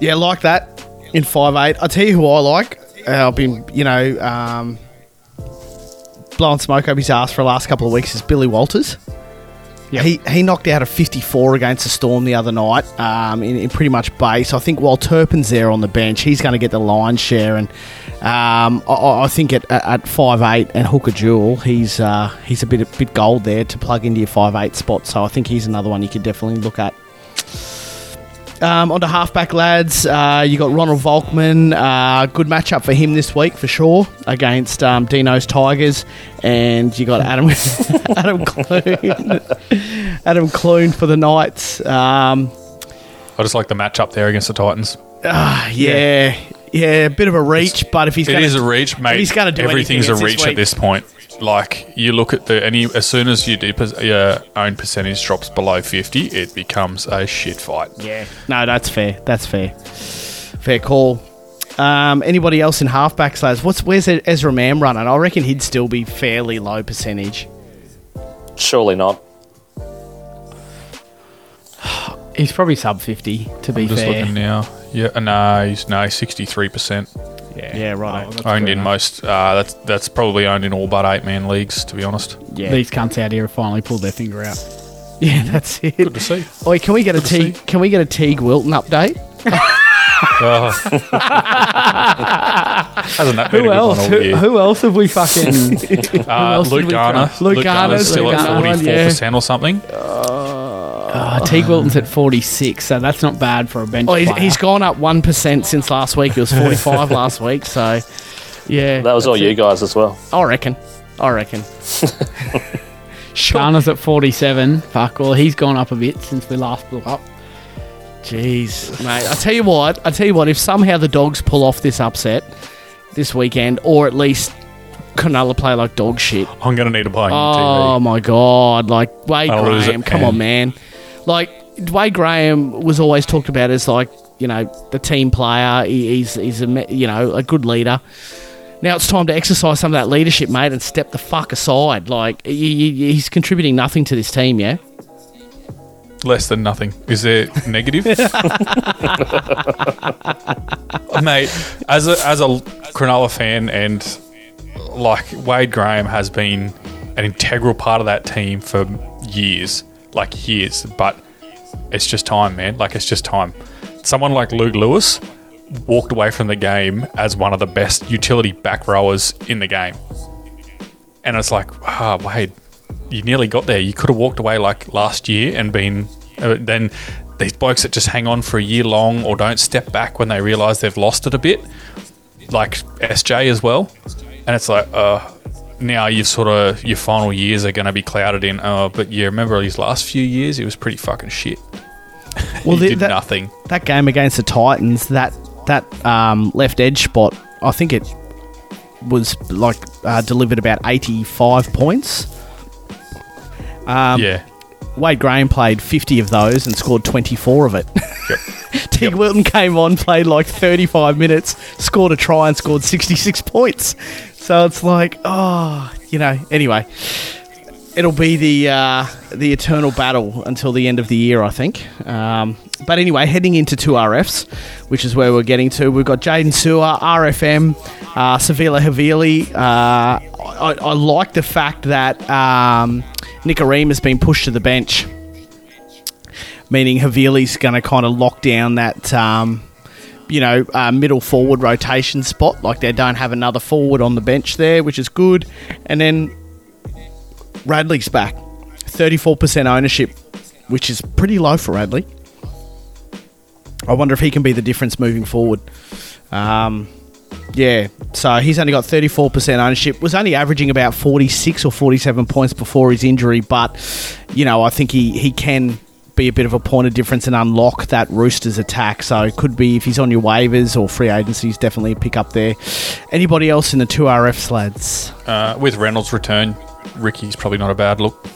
Yeah, like that in five eight. I'll tell you who I like. Uh, I've been, you know, um, blowing smoke up his ass for the last couple of weeks is Billy Walters. He, he knocked out a 54 against the Storm the other night um, in, in pretty much base. I think while Turpin's there on the bench, he's going to get the lion's share. And um, I, I think at, at 5'8 and hooker jewel, he's uh, he's a bit a bit gold there to plug into your 5'8 spot. So I think he's another one you could definitely look at. Um, on to halfback lads, uh, you got Ronald Volkman. Uh, good matchup for him this week for sure against um, Dino's Tigers, and you got Adam [LAUGHS] Adam Clune, [LAUGHS] Adam Clune for the Knights. Um, I just like the matchup there against the Titans. ah, yeah, yeah, a bit of a reach, but if he's It gonna, is a reach, mate. he's gonna do everything's anything, a it's this reach at this point. Like you look at the any as soon as your depos- your own percentage drops below fifty, it becomes a shit fight. Yeah, no, that's fair. That's fair. Fair call. Um, anybody else in halfbacks, lads? What's where's Ezra Mam running? I reckon he'd still be fairly low percentage. Surely not. He's probably sub 50, to be I'm just fair. looking now. Yeah, uh, no, he's no sixty three percent Yeah, right. owned in most. Uh, that's that's probably owned in all but eight man leagues. To be honest, yeah, These cunts out here have finally pulled their finger out. [LAUGHS] yeah, that's it. good to see. Oi, can we get a Teague? Can we get a Teague Wilton update? [LAUGHS] Oh. [LAUGHS] Hasn't that been Who a good else? one all Who, year? who else have we fucking. uh, else did Luke Garner. Luke Luke Garner's Garner's still the at other one, forty four percent or something. Uh, Teague Wilton's at 46, so that's not bad for a bench Oh, he's, player. he's gone up one percent since last week. It was forty five [LAUGHS] last week. So, yeah, That was all that's you guys as well. I reckon. I reckon. [LAUGHS] Garner's at 47. Fuck, well, he's gone up a bit since we last blew up. Jeez, mate. I tell you what. I tell you what. If somehow the dogs pull off this upset this weekend, or at least Cronulla play like dog shit. I'm gonna need to buy a new Oh TV. my god! Like Wade I'll Graham, come on, man. Like Wade Graham was always talked about as like you know the team player. He, he's he's a you know a good leader. Now it's time to exercise some of that leadership, mate, and step the fuck aside. Like he, he- he's contributing nothing to this team. Yeah. Less than nothing. Is there negative? [LAUGHS] Mate, as a as a Cronulla fan and like Wade Graham has been an integral part of that team for years, like years, but it's just time, man. Like it's just time. Someone like Luke Lewis walked away from the game as one of the best utility back rowers in the game. And it's like, ah, Wade, you nearly got there. You could have walked away like last year and been. Uh, then these blokes that just hang on for a year long or don't step back when they realise they've lost it a bit, like SJ as well. And it's like, uh, now you sort of your final years are going to be clouded in. Oh, but you remember his last few years, it was pretty fucking shit. [LAUGHS] Well, he the- did that- nothing. that game against the Titans, that that um, left edge spot, I think it was like uh, delivered about eighty five points. Um, yeah, Wade Graham played fifty of those and scored twenty four of it. [LAUGHS] Teague Wilton came on, played like thirty five minutes, scored a try and scored sixty six points. So it's like, oh, you know. Anyway, it'll be the uh, the eternal battle until the end of the year, I think. Um, but anyway, heading into two RFs, which is where we're getting to. We've got Jaden Sewer, RFM, uh, Siliva Havili. Uh, I, I like the fact that um, has been pushed to the bench, meaning Havili's going to kind of lock down that. Um, you know, uh, middle forward rotation spot. Like they don't have another forward on the bench there, which is good. And then Radley's back. 34% ownership, which is pretty low for Radley. I wonder if he can be the difference moving forward. Um, yeah, so he's only got 34% ownership. Was only averaging about 46 or 47 points before his injury, but you know, I think he he can be a bit of a point of difference and unlock that Roosters attack. So it could be if he's on your waivers or free agencies, definitely a pick up there. Anybody else in the two RFs, lads? Uh, with Reynolds' return, Ricky's probably not a bad look.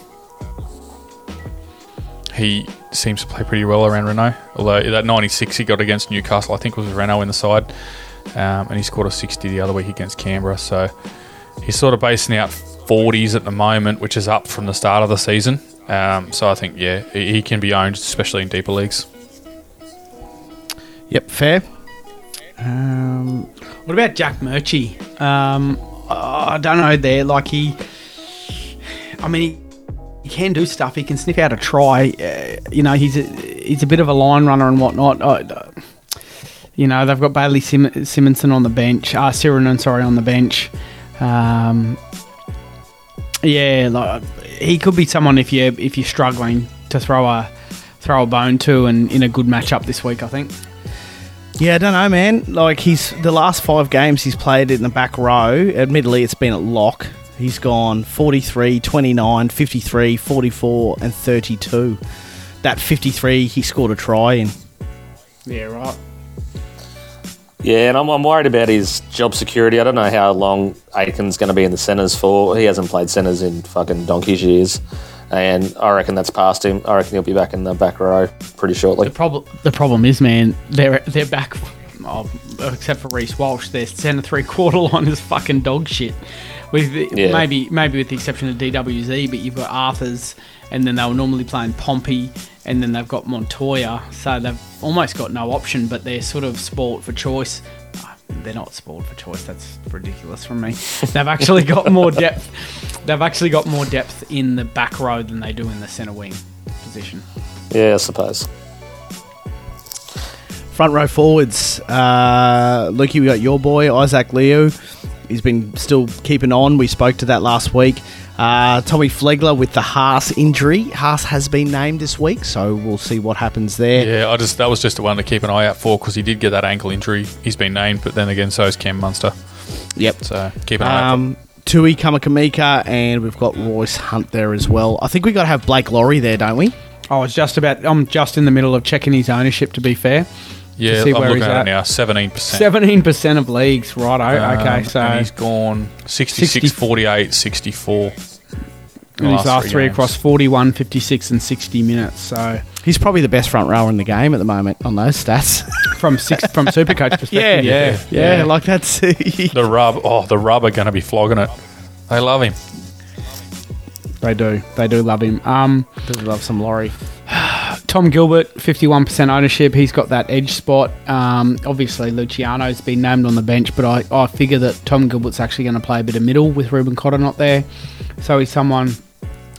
He seems to play pretty well around Renault. Although that 96 he got against Newcastle, I think was Renault in the side, um, and he scored a 60 the other week against Canberra. So he's sort of basing out 40s at the moment, which is up from the start of the season. Um, so I think yeah, he he can be owned, especially in deeper leagues. Yep, fair. Um, What about Jack Murchie? Um, I don't know. There, like he, I mean, he, he can do stuff. He can sniff out a try. Uh, you know, he's a, he's a bit of a line runner and whatnot. Uh, you know, they've got Bailey Sim- Simonson on the bench. Ah, Uh, Sirenen, sorry, on the bench. Um, yeah, like, he could be someone if you if you're struggling to throw a throw a bone to, and in a good matchup this week, I think. Yeah, I don't know, man. Like he's the last five games he's played in the back row. Admittedly, it's been at lock. He's gone 43, 29, 53, 44, and 32. That 53, he scored a try in. Yeah, right. Yeah, and I'm, I'm worried about his job security. I don't know how long Aitken's going to be in the centres for. He hasn't played centres in fucking donkey's years. And I reckon that's past him. I reckon he'll be back in the back row pretty shortly. The problem, the problem is, man, they're they're back. Oh, except for Reece Walsh, their centre three quarter line is fucking dog shit. With the- Yeah. maybe maybe with the exception of DWZ, but you've got Arthur's, and then they were normally playing Pompey, and then they've got Montoya, so they've almost got no option. But they're sort of sport for choice. Ah, They're not sport for choice. That's ridiculous from me. [LAUGHS] They've actually got more depth. They've actually got more depth in the back row than they do in the centre wing position. Yeah, I suppose. Front row forwards, uh, Lukey, we got your boy Isaac Leo. He's been still keeping on. We spoke to that last week. Uh, Tommy Flegler with the Haas injury. Haas has been named this week, so we'll see what happens there. Yeah, I just that was just the one to keep an eye out for because he did get that ankle injury. He's been named, but then again, so is Cam Munster. Yep. So keep an eye out. Um, Tui Kamikamica, and we've got Royce Hunt there as well. I think we got to have Blake Lawrie there, don't we? I was just about. I'm just in the middle of checking his ownership. To be fair, Yeah, see I'm where looking he's at at. now. Seventeen percent. seventeen percent of leagues. Right. okay. So and he's gone 66, 60 48, 64. in the his last three games. across 41, 56, and 60 minutes. So He's probably the best front rower in the game at the moment on those stats. [LAUGHS] from six from Supercoach [LAUGHS] perspective, yeah, yeah, Yeah. like that's [LAUGHS] The rub, oh, the rub are going to be flogging it. They love him. they do. They do love him. Um, Does love some Lawrie. Tom Gilbert, 51% ownership. He's got that edge spot. Um, obviously, Luciano's been named on the bench, but I, I figure that Tom Gilbert's actually going to play a bit of middle with Reuben Cotter not there. So he's someone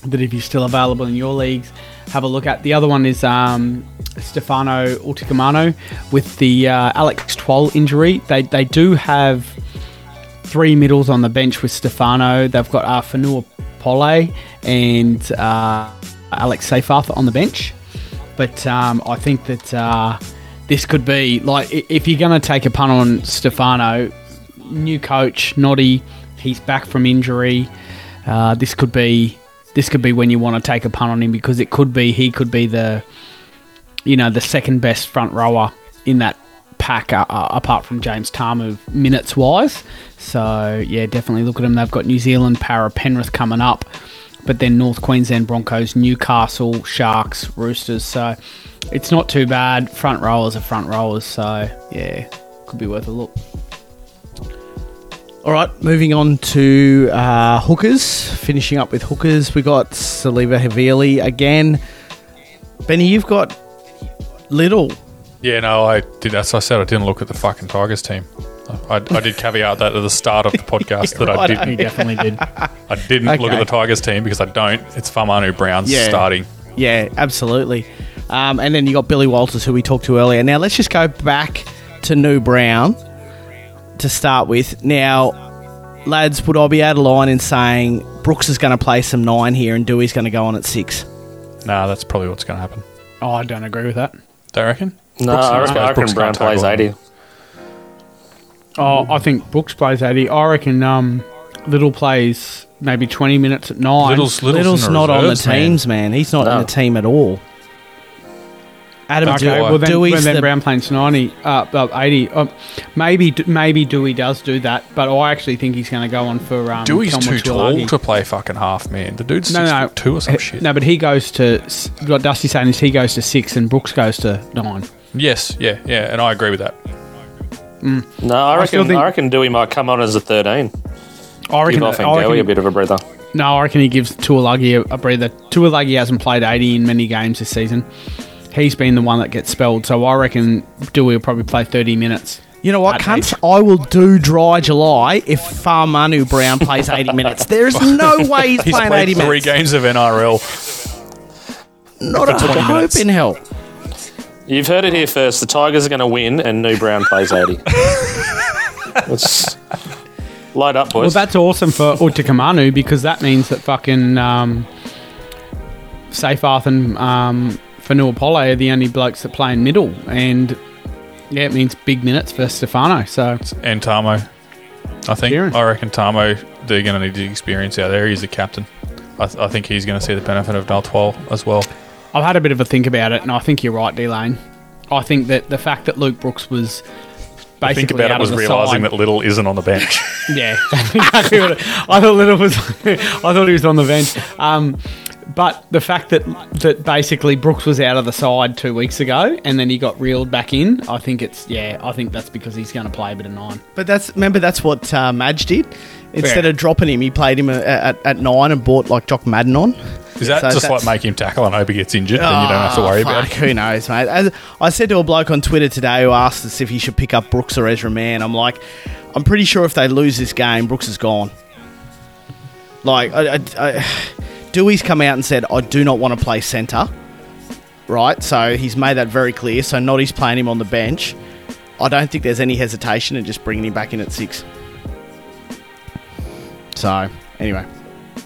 that if he's still available in your leagues, have a look at. The other one is um, Stefano Utoikamanu with the uh, Alex Twal injury. They, they do have three middles on the bench with Stefano. They've got uh, Fonua Pole and uh, Alex Seyfarth on the bench. But um, I think that uh, this could be like if you're going to take a punt on Stefano, new coach Noddy, he's back from injury. Uh, this could be this could be when you want to take a punt on him because it could be he could be the you know the second best front rower in that pack uh, uh, apart from James Tamou minutes wise. So yeah, definitely look at them. They've got New Zealand, Para, Penrith coming up, but then North Queensland Broncos, Newcastle, Sharks, Roosters. So it's not too bad. Front rowers are front rowers. So yeah, could be worth a look. All right, moving on to uh, hookers. Finishing up with hookers, we got Siliva Havili again. Benny, you've got Little. Yeah, no, I did. As I said, I didn't look at the fucking Tigers team. I, I did caveat that at the start of the podcast that I [LAUGHS] didn't. He definitely did. I didn't look Okay. at the Tigers team because I don't. It's Fa'amanu Brown's Yeah. starting. Yeah, absolutely. Um, and then you got Billy Walters, who we talked to earlier. Now let's just go back to New Brown to start with. Now, lads, would I be out of line in saying Brooks is going to play some nine here and Dewey's going to go on at six? Nah, that's probably what's going to happen. Oh, I don't agree with that. Do you reckon? No, Brooks- I I reckon, suppose I reckon Brooks Brown can't tackle plays him. 80. Oh, I think Brooks plays 80. I reckon um, Little plays maybe 20 minutes at nine. Little's, Little's, Little's in the not on the reserves, man. teams, man. He's not in No. the team at all. Adam Okay, Dewey, well then, Dewey's well, then the- Brown plays 90, uh, uh, 80. Uh, maybe maybe Dewey does do that, but I actually think he's going to go on for um, Dewey's Kelma too tall to play fucking half, man. The dude's No, six no, foot two or some Eh, shit. No, but he goes to s- what Dusty's saying is he goes to six and Brooks goes to nine. Yes, yeah, yeah, and I agree with that. No, I still reckon, think- I reckon Dewey might come on as a 13. I reckon, Give off I and reckon Goey a bit of a breather. No, I reckon he gives Taulagi a, a breather. Taulagi hasn't played 80 in many games this season. He's been the one that gets spelled, so I reckon Dewey will probably play 30 minutes. You know what, At cunts? I will do dry July if Fa'amanu Brown plays 80 [LAUGHS] minutes. There's no way he's, He's playing played 80 three games of NRL. Not a 20 hope minutes. in hell. You've heard it here first. The Tigers are going to win, and New Brown plays 80. Let's light up, boys. Well, that's awesome for Utoikamanu because that means that fucking um, Seyfarth and um, Fonua Pole are the only blokes that play in middle, and yeah, it means big minutes for Stefano. So And Tamo. I think. Kieran. I reckon Tamo, they're going to need the experience out there. He's the captain. I, th- I think he's going to see the benefit of Daltwell as well. I've had a bit of a think about it, and I think you're right, D Lane. I think that the fact that Luke Brooks was I basically think about out it was realizing side, that Little isn't on the bench. [LAUGHS] [LAUGHS] Yeah, that's exactly what it, I thought. Little was. [LAUGHS] I thought he was on the bench. Um, but the fact that that basically Brooks was out of the side two weeks ago, and then he got reeled back in. I think it's yeah. I think that's because he's going to play a bit of nine. But that's remember that's what uh, Madge did. Instead Yeah. of dropping him, he played him at, at, at nine and bought like Jock Madden on. Is that So just like make him tackle and hope he gets injured? then you don't have to oh, worry Oh, about it. Who knows, mate? As I said to a bloke on Twitter today who asked us if he should pick up Brooks or Ezra Mam. I'm like, I'm pretty sure if they lose this game, Brooks is gone. Like, I, I, I, Dewey's come out and said, I do not want to play centre. Right, so he's made that very clear. So Noddy's playing him on the bench. I don't think there's any hesitation in just bringing him back in at six. So anyway,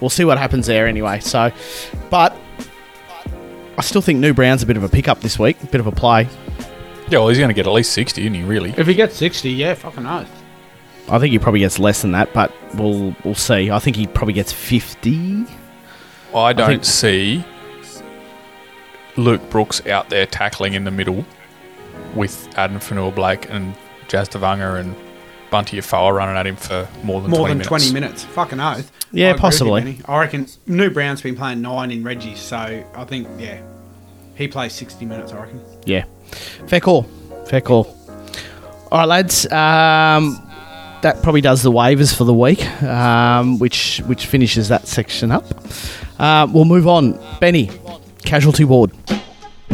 we'll see what happens there. Anyway, so but I still think New Brown's a bit of a pickup this week, a bit of a play. Yeah, well, he's going to get at least 60, isn't he, really? If he gets sixty, yeah, fucking oath. I think he probably gets less than that, but we'll we'll see. I think he probably gets fifty. I don't think- see Luke Brooks out there tackling in the middle with Adam Fanua Blake and Jazz Tevaga and Bunty Afoa running at him for more than More 20 than minutes. twenty minutes. Fucking oath. Yeah, I agree with you, possibly. Benny. I reckon New Brown's been playing nine in Reggie's, so I think yeah, he plays sixty minutes. I reckon. Yeah, fair call, fair call. All right, lads. Um, that probably does the waivers for the week, um, which which finishes that section up. Uh, we'll move on. Benny, casualty ward.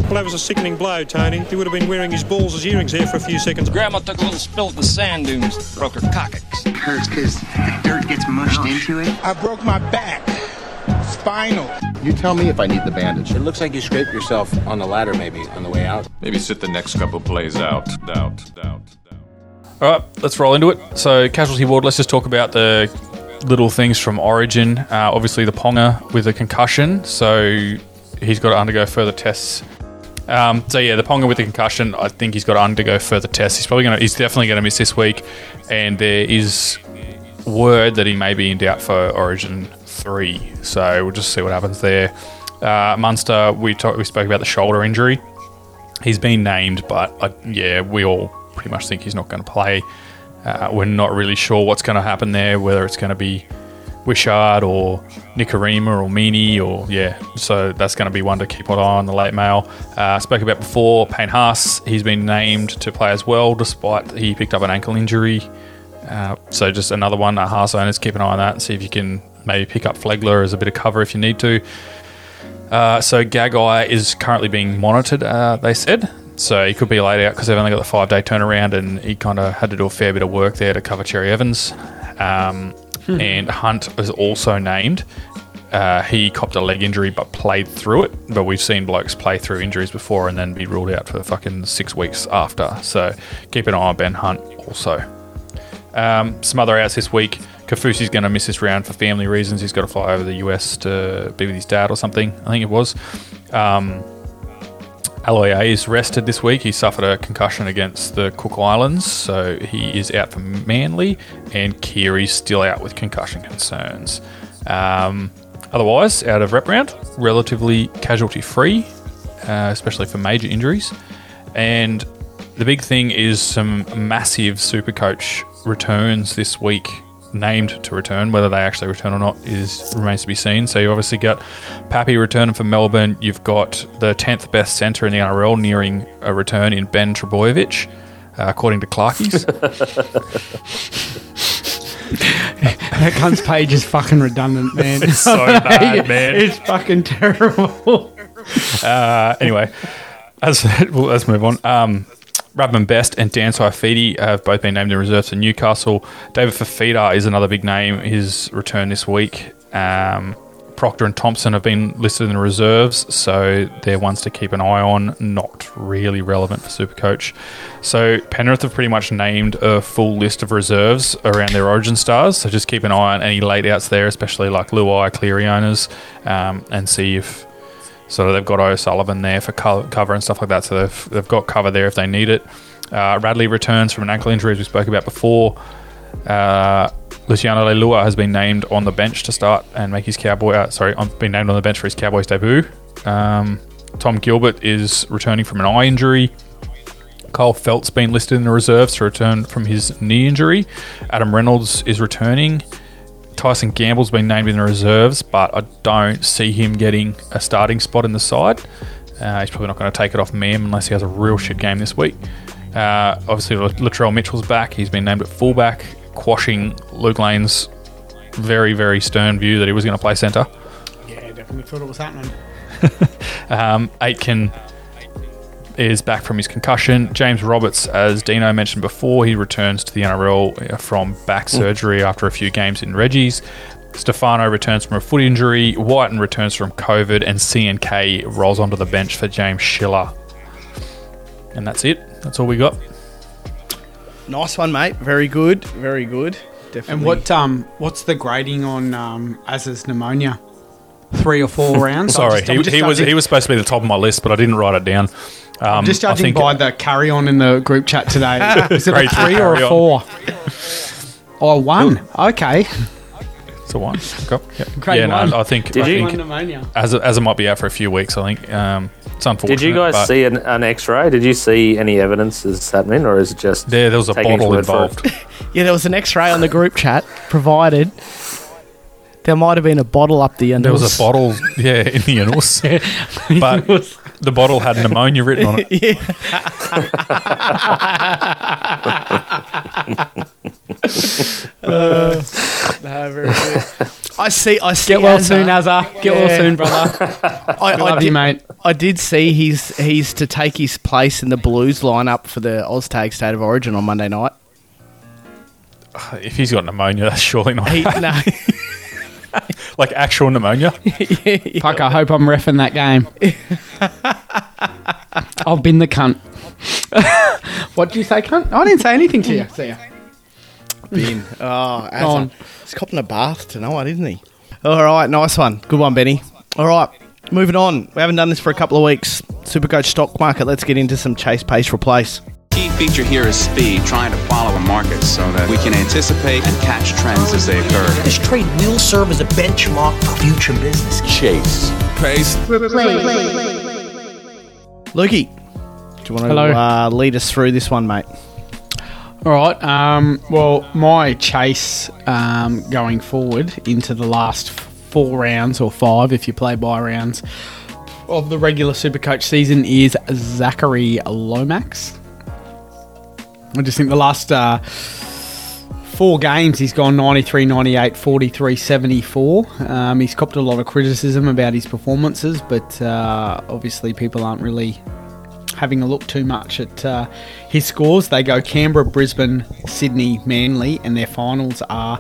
Well, that was a sickening blow, Tony. He would have been wearing his balls as earrings here for a few seconds. Grandma took a little spill at the sand dunes, broke her coccyx. hurts because the dirt gets mushed into it. I broke my back. Spinal. You tell me if I need the bandage. It looks like you scraped yourself on the ladder, maybe on the way out. Maybe sit the next couple plays out. Out. Out. All right, let's roll into it. So, casualty ward, let's just talk about the little things from Origin. Uh, obviously, the Ponga with a concussion, so he's got to undergo further tests. Um, so yeah, the Ponga with the concussion, I think he's got to undergo further tests. He's probably going to, he's definitely going to miss this week, and there is word that he may be in doubt for Origin three. So we'll just see what happens there. Uh, Munster, we talked, we spoke about the shoulder injury. He's been named, but uh, yeah, we all pretty much think he's not going to play. Uh, we're not really sure what's going to happen there, whether it's going to be Wishart or Nikorima or Meaney or yeah. So that's going to be one to keep an eye on the late mail. Uh, spoke about before Payne Haas. He's been named to play as well, despite he picked up an ankle injury Uh, so just another one. Uh, Haas owners, keep an eye on that and see if you can maybe pick up Flegler as a bit of cover if you need to. Uh, so Gagai is currently being monitored, uh, they said. So he could be laid out because they've only got the five day turnaround and he kind of had to do a fair bit of work there to cover Cherry Evans. Um, And Hunt is also named. Uh, he copped a leg injury but played through it. But we've seen blokes play through injuries before and then be ruled out for fucking six weeks after. So keep an eye on Ben Hunt also. Um, some other outs this week. Kafusi's going to miss this round for family reasons. He's got to fly over the US to be with his dad or something. I think it was. Um, Aloy is rested this week. He suffered a concussion against the Cook Islands, so he is out for Manly, and Kiri's still out with concussion concerns. Um, otherwise, out of rep round, relatively casualty free, uh, especially for major injuries. And the big thing is some massive super coach returns this week named to return whether they actually return or not is remains to be seen so you obviously got Pappy returning for Melbourne you've got the 10th best centre in the NRL nearing a return in Ben Trbojevic uh, according to Clarkies [LAUGHS] [LAUGHS] that cunt's page is fucking redundant, man. It's so [LAUGHS] bad, man. It's fucking terrible. uh, anyway, as well, let's move on. Um, Bradman Best and Dan Saifiti have both been named in reserves for Newcastle. David Fifita is another big name. His return this week. Um, Proctor and Thompson have been listed in the reserves, so they're ones to keep an eye on. Not really relevant for Supercoach. So Penrith have pretty much named a full list of reserves around their Origin stars. So just keep an eye on any late outs there, especially like Luai, Cleary owners, um, and see if so they've got O'Sullivan there for cover and stuff like that. So they've, they've got cover there if they need it. Uh, Radley returns from an ankle injury, as we spoke about before. Uh, Luciano Leilua has been named on the bench to start and make his Cowboy. Uh, sorry, on, been named on the bench for his Cowboys debut. Um, Tom Gilbert is returning from an eye injury. Kyle Feldt's been listed in the reserves to return from his knee injury. Adam Reynolds is returning. Tyson Gamble's been named in the reserves, but I don't see him getting a starting spot in the side. Uh, he's probably not going to take it off Mam unless he has a real shit game this week. Uh, obviously, Latrell Mitchell's back. He's been named at fullback, quashing Luke Lane's very, very stern view that he was going to play centre. Yeah, definitely thought it was happening. [LAUGHS] Um, Aitken is back from his concussion. James Roberts, as Dino mentioned before, he returns to the NRL from back surgery after a few games in Reggie's. Stefano returns from a foot injury. Whiten returns from COVID, and CNK rolls onto the bench for James Schiller. And that's it. That's all we got. Nice one, mate. Very good. Very good. Definitely. And what um what's the grading on um Az's pneumonia? Three or four [LAUGHS] rounds. Sorry, just- he, he was he was supposed to be the top of my list, but I didn't write it down. Um, I'm just I judging think- by the carry on in the group chat today. [LAUGHS] Is it a three or a carry-on. four? Oh, one. Okay. It's a one. Go- yeah. Grade yeah, no. I think. Did I you- think One pneumonia. as as it might be out for a few weeks. I think um, it's unfortunate. Did you guys see an, an X-ray? Did you see any evidence is happening, or is it just There, there was a bottle his word for it? involved. [LAUGHS] Yeah, there was an X-ray on the group chat provided. There might have been a bottle up the end. There was a bottle, yeah, in the annals, [LAUGHS] but the bottle had pneumonia written on it. [LAUGHS] [LAUGHS] Uh, no, very good. I see. I see. Get well Azza. soon, Azza. Get well Yeah. soon, brother. I, Love did, you, mate. I did see he's he's to take his place in the Blues lineup for the Oztag State of Origin on Monday night. If he's got pneumonia, that's surely not He, no, [LAUGHS] like actual pneumonia. [LAUGHS] Fuck, I hope I'm refing that game. [LAUGHS] I've been the cunt. what did you say, cunt? I didn't say anything to you. See ya. bin. Oh, on. He's copping a bath tonight, isn't he? All right, nice one. Good one, Benny. All right, moving on. We haven't done this for a couple of weeks. Supercoach stock market. Let's get into some chase, pace, replace. Key feature here is speed, trying to follow a market so that we can anticipate and catch trends as they occur. This trade will serve as a benchmark for future business. Chase. Pace. Lukey, do you want to uh, lead us through this one, mate? All right. Um, well, my chase um, going forward into the last four rounds or five, if you play by rounds, of the regular Supercoach season is Zachary Lomax. I just think the last uh, four games, he's gone 93, 98, 43, 74. Um, he's copped a lot of criticism about his performances, but uh, obviously people aren't really having a look too much at uh, his scores. They go Canberra, Brisbane, Sydney, Manly, and their finals are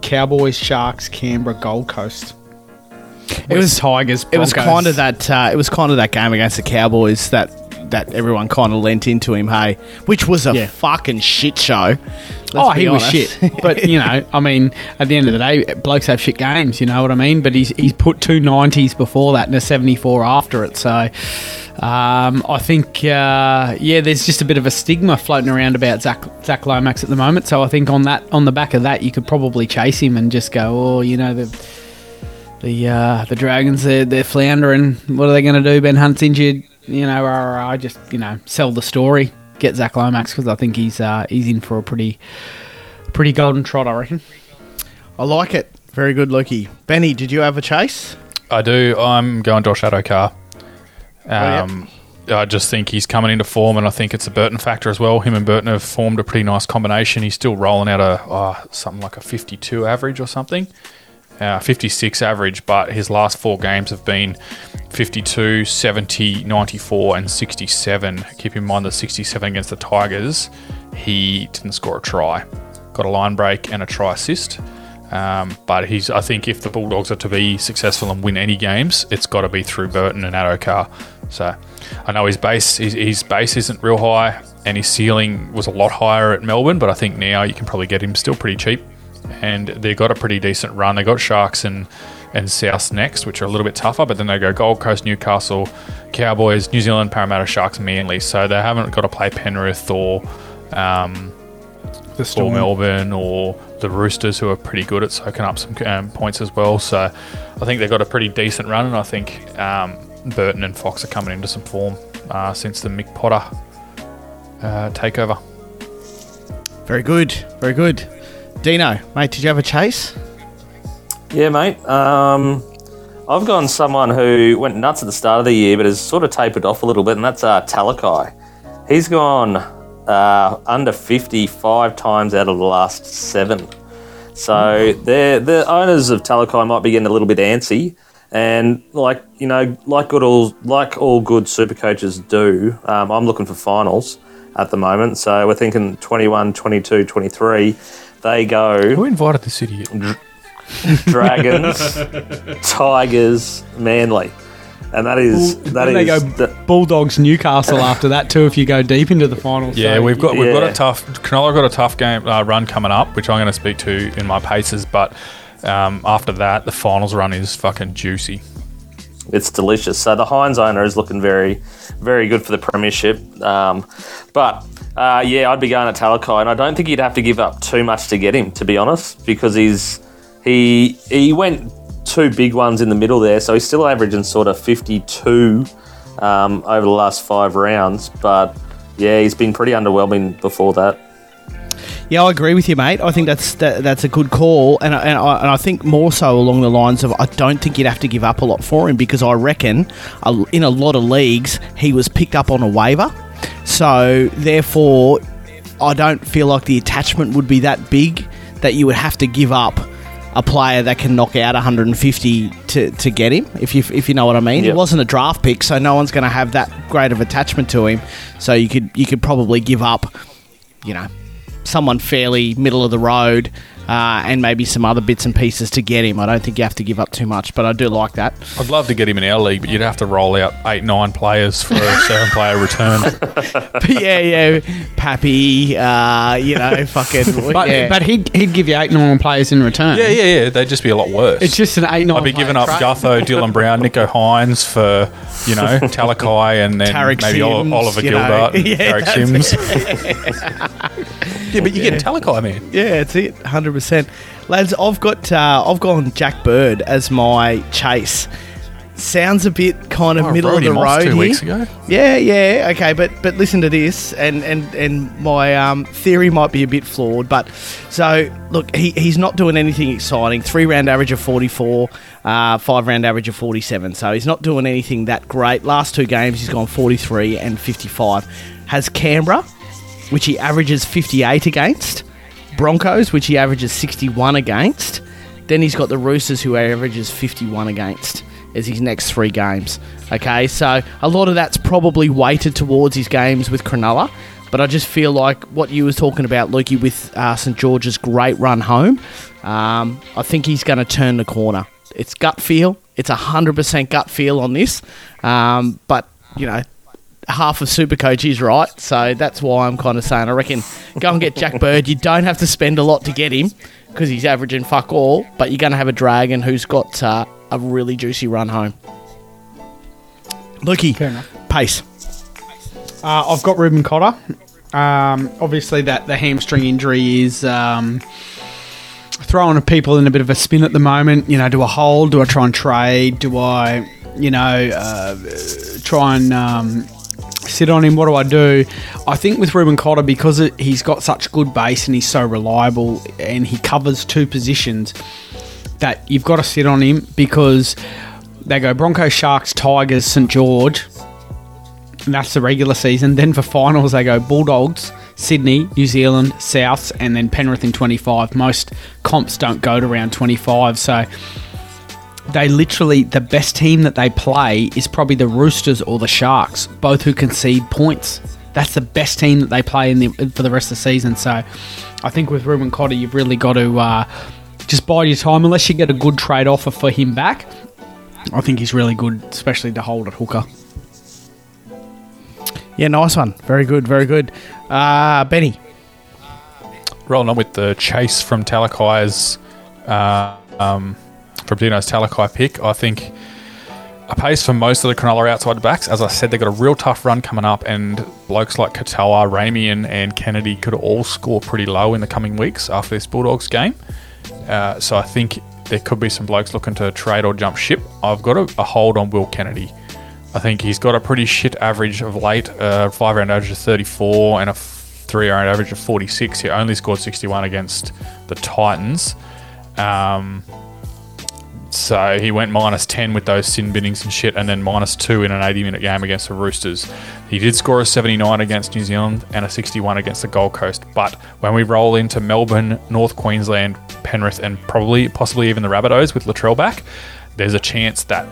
Cowboys, Sharks, Canberra, Gold Coast. It was Tigers. It was kind of that. Uh, it was kind of that game against the Cowboys that that everyone kind of lent into him. Hey, which was a Yeah. fucking shit show. Let's oh, he was shit. [LAUGHS] But you know, I mean, at the end of the day, blokes have shit games. You know what I mean? But he's he's put two nineties before that and a seventy four after it. So. Um, I think, uh, yeah, there's just a bit of a stigma floating around about Zach, Zach Lomax at the moment. So I think on that, on the back of that, you could probably chase him and just go, oh, you know, the the uh, the Dragons, they're, they're floundering. What are they going to do? Ben Hunt's injured. You know, rah, rah, rah, just you know, sell the story, get Zach Lomax because I think he's uh, he's in for a pretty pretty golden trot. I reckon. I like it. Very good, Lukey. Benny, did you have a chase? I do. I'm going Josh Addo-Carr. Car. Um, I just think he's coming into form, and I think it's a Burton factor as well. Him and Burton have formed a pretty nice combination. He's still rolling out a oh, something like a 52 average or something, uh, 56 average, but his last four games have been 52, 70, 94, and 67. Keep in mind the 67 against the Tigers, he didn't score a try. Got a line break and a try assist. Um, but he's, I think, if the Bulldogs are to be successful and win any games, it's got to be through Burton and Addo-Carr. So, I know his base, his, his base isn't real high, and his ceiling was a lot higher at Melbourne. But I think now you can probably get him still pretty cheap, and they've got a pretty decent run. They got Sharks and and South next, which are a little bit tougher, but then they go Gold Coast, Newcastle, Cowboys, New Zealand, Parramatta, Sharks, Manly. So they haven't got to play Penrith or. Um, The or Melbourne or the Roosters, who are pretty good at soaking up some um, points as well. So I think they've got a pretty decent run, and I think um, Burton and Fox are coming into some form uh, since the Mick Potter uh, takeover. Very good. Very good. Dino, mate, did you have a chase? Yeah, mate. Um, I've gone someone who went nuts at the start of the year, but has sort of tapered off a little bit, and that's uh, Talakai. He's gone uh, under 55 times out of the last seven. So the owners of Talakai might be getting a little bit antsy. And like you know, like good all like all good super coaches do, um, I'm looking for finals at the moment. So we're thinking 21, 22, 23. They go. Who invited this idiot? Dragons, [LAUGHS] Tigers, Manly, and that is that Then they go the- Bulldogs, Newcastle after that too. If you go deep into the finals, Yeah, So we've got we've got a tough. Cronulla got a tough game uh, run coming up, which I'm going to speak to in my paces. But um, after that, the finals run is fucking juicy. it's delicious. So the Heinz owner is looking very, very good for the premiership. Um, but uh, yeah, I'd be going at Talakai, and I don't think you'd have to give up too much to get him, to be honest, because he's he he went two big ones in the middle there, so he's still averaging sort of 52 um, over the last five rounds. But yeah, he's been pretty underwhelming before that. Yeah, I agree with you, mate. I think that's that, that's a good call, and I, and, I, and I think more so along the lines of I don't think you'd have to give up a lot for him because I reckon in a lot of leagues he was picked up on a waiver, so therefore I don't feel like the attachment would be that big that you would have to give up a player that can knock out 150 to, to get him, if you if you know what I mean. Yep. wasn't a draft pick, so no one's going to have that great of attachment to him. So you could you could probably give up, you know, someone fairly middle of the road, uh, and maybe some other bits and pieces to get him. I don't think you have to give up too much, but I do like that. I'd love to get him in our league, but you'd have to roll out eight, nine players for a [LAUGHS] seven player return. But [LAUGHS] yeah, yeah, Pappy, uh, you know, [LAUGHS] fucking. But, yeah. but he'd, he'd give you eight nine players in return. yeah, yeah, yeah. They'd just be a lot worse. It's just an eight nine. I'd be giving up Gutho, Dylan Brown, Nicho Hynes for, you know, Talakai and then Tariq maybe Sims, Oliver you know. Gilbert, and Yeah, Tariq Sims. yeah, but you get Talakai, man. Yeah, it's it, hundred percent, lads. I've got uh, I've gone Jack Bird as my chase. Sounds a bit kind of Oh, middle of the road two here. weeks ago. Yeah, yeah, okay, but but listen to this, and and and my um, theory might be a bit flawed, but so look, he, he's not doing anything exciting. Three round average of forty four, uh, five round average of forty seven. So he's not doing anything that great. Last two games, he's gone forty three and fifty five. Has Canberra, which he averages fifty eight against. Broncos, which he averages 61 against. Then he's got the Roosters, who averages 51 against as his next three games. Okay, so a lot of that's probably weighted towards his games with Cronulla. But I just feel like what you was talking about, Lukey, with uh, St George's great run home, um, I think he's going to turn the corner. It's gut feel. It's a hundred percent gut feel on this. Um, but you know, half of Supercoach is right, so that's why I'm kind of saying I reckon go and get Jack Bird. You don't have to spend a lot to get him because he's averaging fuck all, but you're going to have a dragon who's got uh, a really juicy run home. Lukey, pace. Uh, I've got Reuben Cotter. Um, obviously, that the hamstring injury is um, throwing people in a bit of a spin at the moment. You know, do I hold? Do I try and trade? Do I, you know, uh, try and um, sit on him? What do I do? I think with Reuben Cotter, because he's got such good base and he's so reliable and he covers two positions, that you've got to sit on him because they go Broncos, Sharks, Tigers, St George. And that's the regular season. Then for finals, they go Bulldogs, Sydney, New Zealand, Souths, and then Penrith in 25. Most comps don't go to round 25. So they literally, the best team that they play is probably the Roosters or the Sharks, both who concede points. That's the best team that they play in the, for the rest of the season. So I think with Reuben Cotter, you've really got to uh, just bide your time unless you get a good trade offer for him back. I think he's really good, especially to hold at hooker. Yeah, nice one. Very good, very good. Uh, Benny. Rolling on with the chase from Talakai's, uh, um, from Dino's Talakai pick. I think a pace for most of the Cronulla outside backs. As I said, they've got a real tough run coming up, and blokes like Katoa, Ramien, and Kennedy could all score pretty low in the coming weeks after this Bulldogs game. Uh, so I think there could be some blokes looking to trade or jump ship. I've got a, a hold on Will Kennedy. I think he's got a pretty shit average of late, uh, five round average of 34 and a three round average of 46. He only scored 61 against the Titans. Um, so he went minus 10 with those sin binnings and shit, and then minus 2 in an 80 minute game against the Roosters. He did score a 79 against New Zealand and a 61 against the Gold Coast. But when we roll into Melbourne, North Queensland, Penrith, and probably, possibly even the Rabbitohs with Latrell back, there's a chance that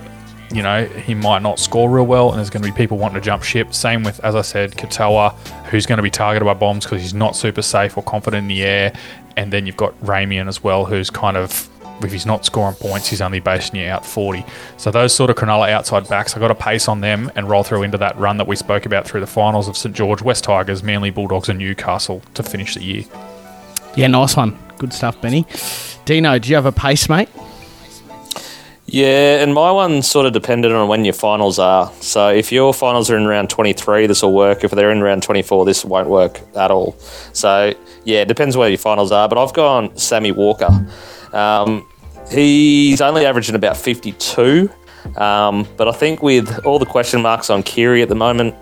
you know, he might not score real well, and there's going to be people wanting to jump ship. Same with, as I said, Katoa, who's going to be targeted by bombs because he's not super safe or confident in the air. And then you've got Ramien as well, who's kind of, if he's not scoring points, he's only basing you out 40. So those sort of Cronulla outside backs, I've got to pace on them and roll through into that run that we spoke about through the finals of St George, West Tigers, Manly Bulldogs, and Newcastle to finish the year. Yeah, nice one. Good stuff, Benny. Dino, do you have a pace, mate? Yeah, and my one sort of depended on when your finals are. So if your finals are in round 23, this will work. If they're in round 24, this won't work at all. So yeah, it depends where your finals are. But I've gone Sammy Walker. Um, he's only averaging about 52. Um, but I think with all the question marks on Keary at the moment,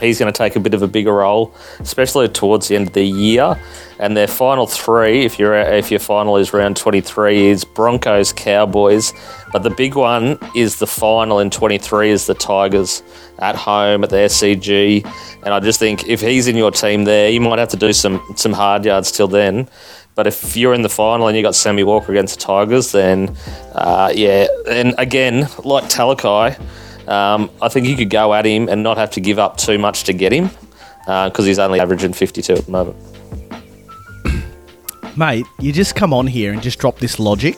he's going to take a bit of a bigger role, especially towards the end of the year. And their final three, if your if your final is round twenty three, is Broncos Cowboys. But the big one is the final in twenty three is the Tigers at home at the SCG. And I just think if he's in your team there, you might have to do some some hard yards till then. But if you're in the final and you got Sammy Walker against the Tigers, then uh, yeah. And again, like Talakai. Um, I think you could go at him and not have to give up too much to get him because uh, he's only averaging 52 at the moment. Mate, you just come on here and just drop this logic.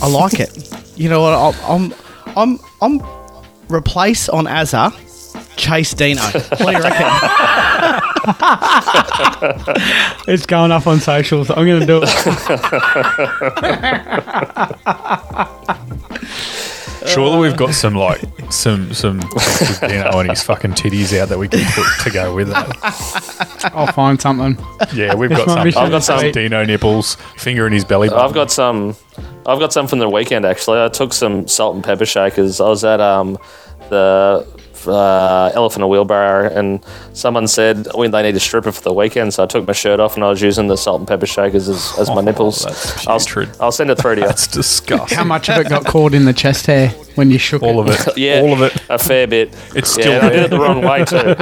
I like it. You know what? I'm, I'm, I'm, replace on Azza, chase Dino. [LAUGHS] What do you reckon? [LAUGHS] it's going up on socials. I'm going to do it. [LAUGHS] Surely we've got some like some some you know and his fucking titties out that we can put to go with it. I'll find something. Yeah, we've got some. I've got some Dino nipples, finger in his belly. Button. I've got some. I've got some from the weekend actually. I took some salt and pepper shakers. I was at um the uh, elephant and wheelbarrow, and someone said when they need a stripper for the weekend, so I took my shirt off and I was using the salt and pepper shakers as, as my Oh, nipples. that's I'll. I'll send it through to you. That's disgusting. How much of it got caught in the chest hair when you shook All it? of it. [LAUGHS] Yeah, All of it. a fair bit. It's yeah, still and I did it the wrong way too.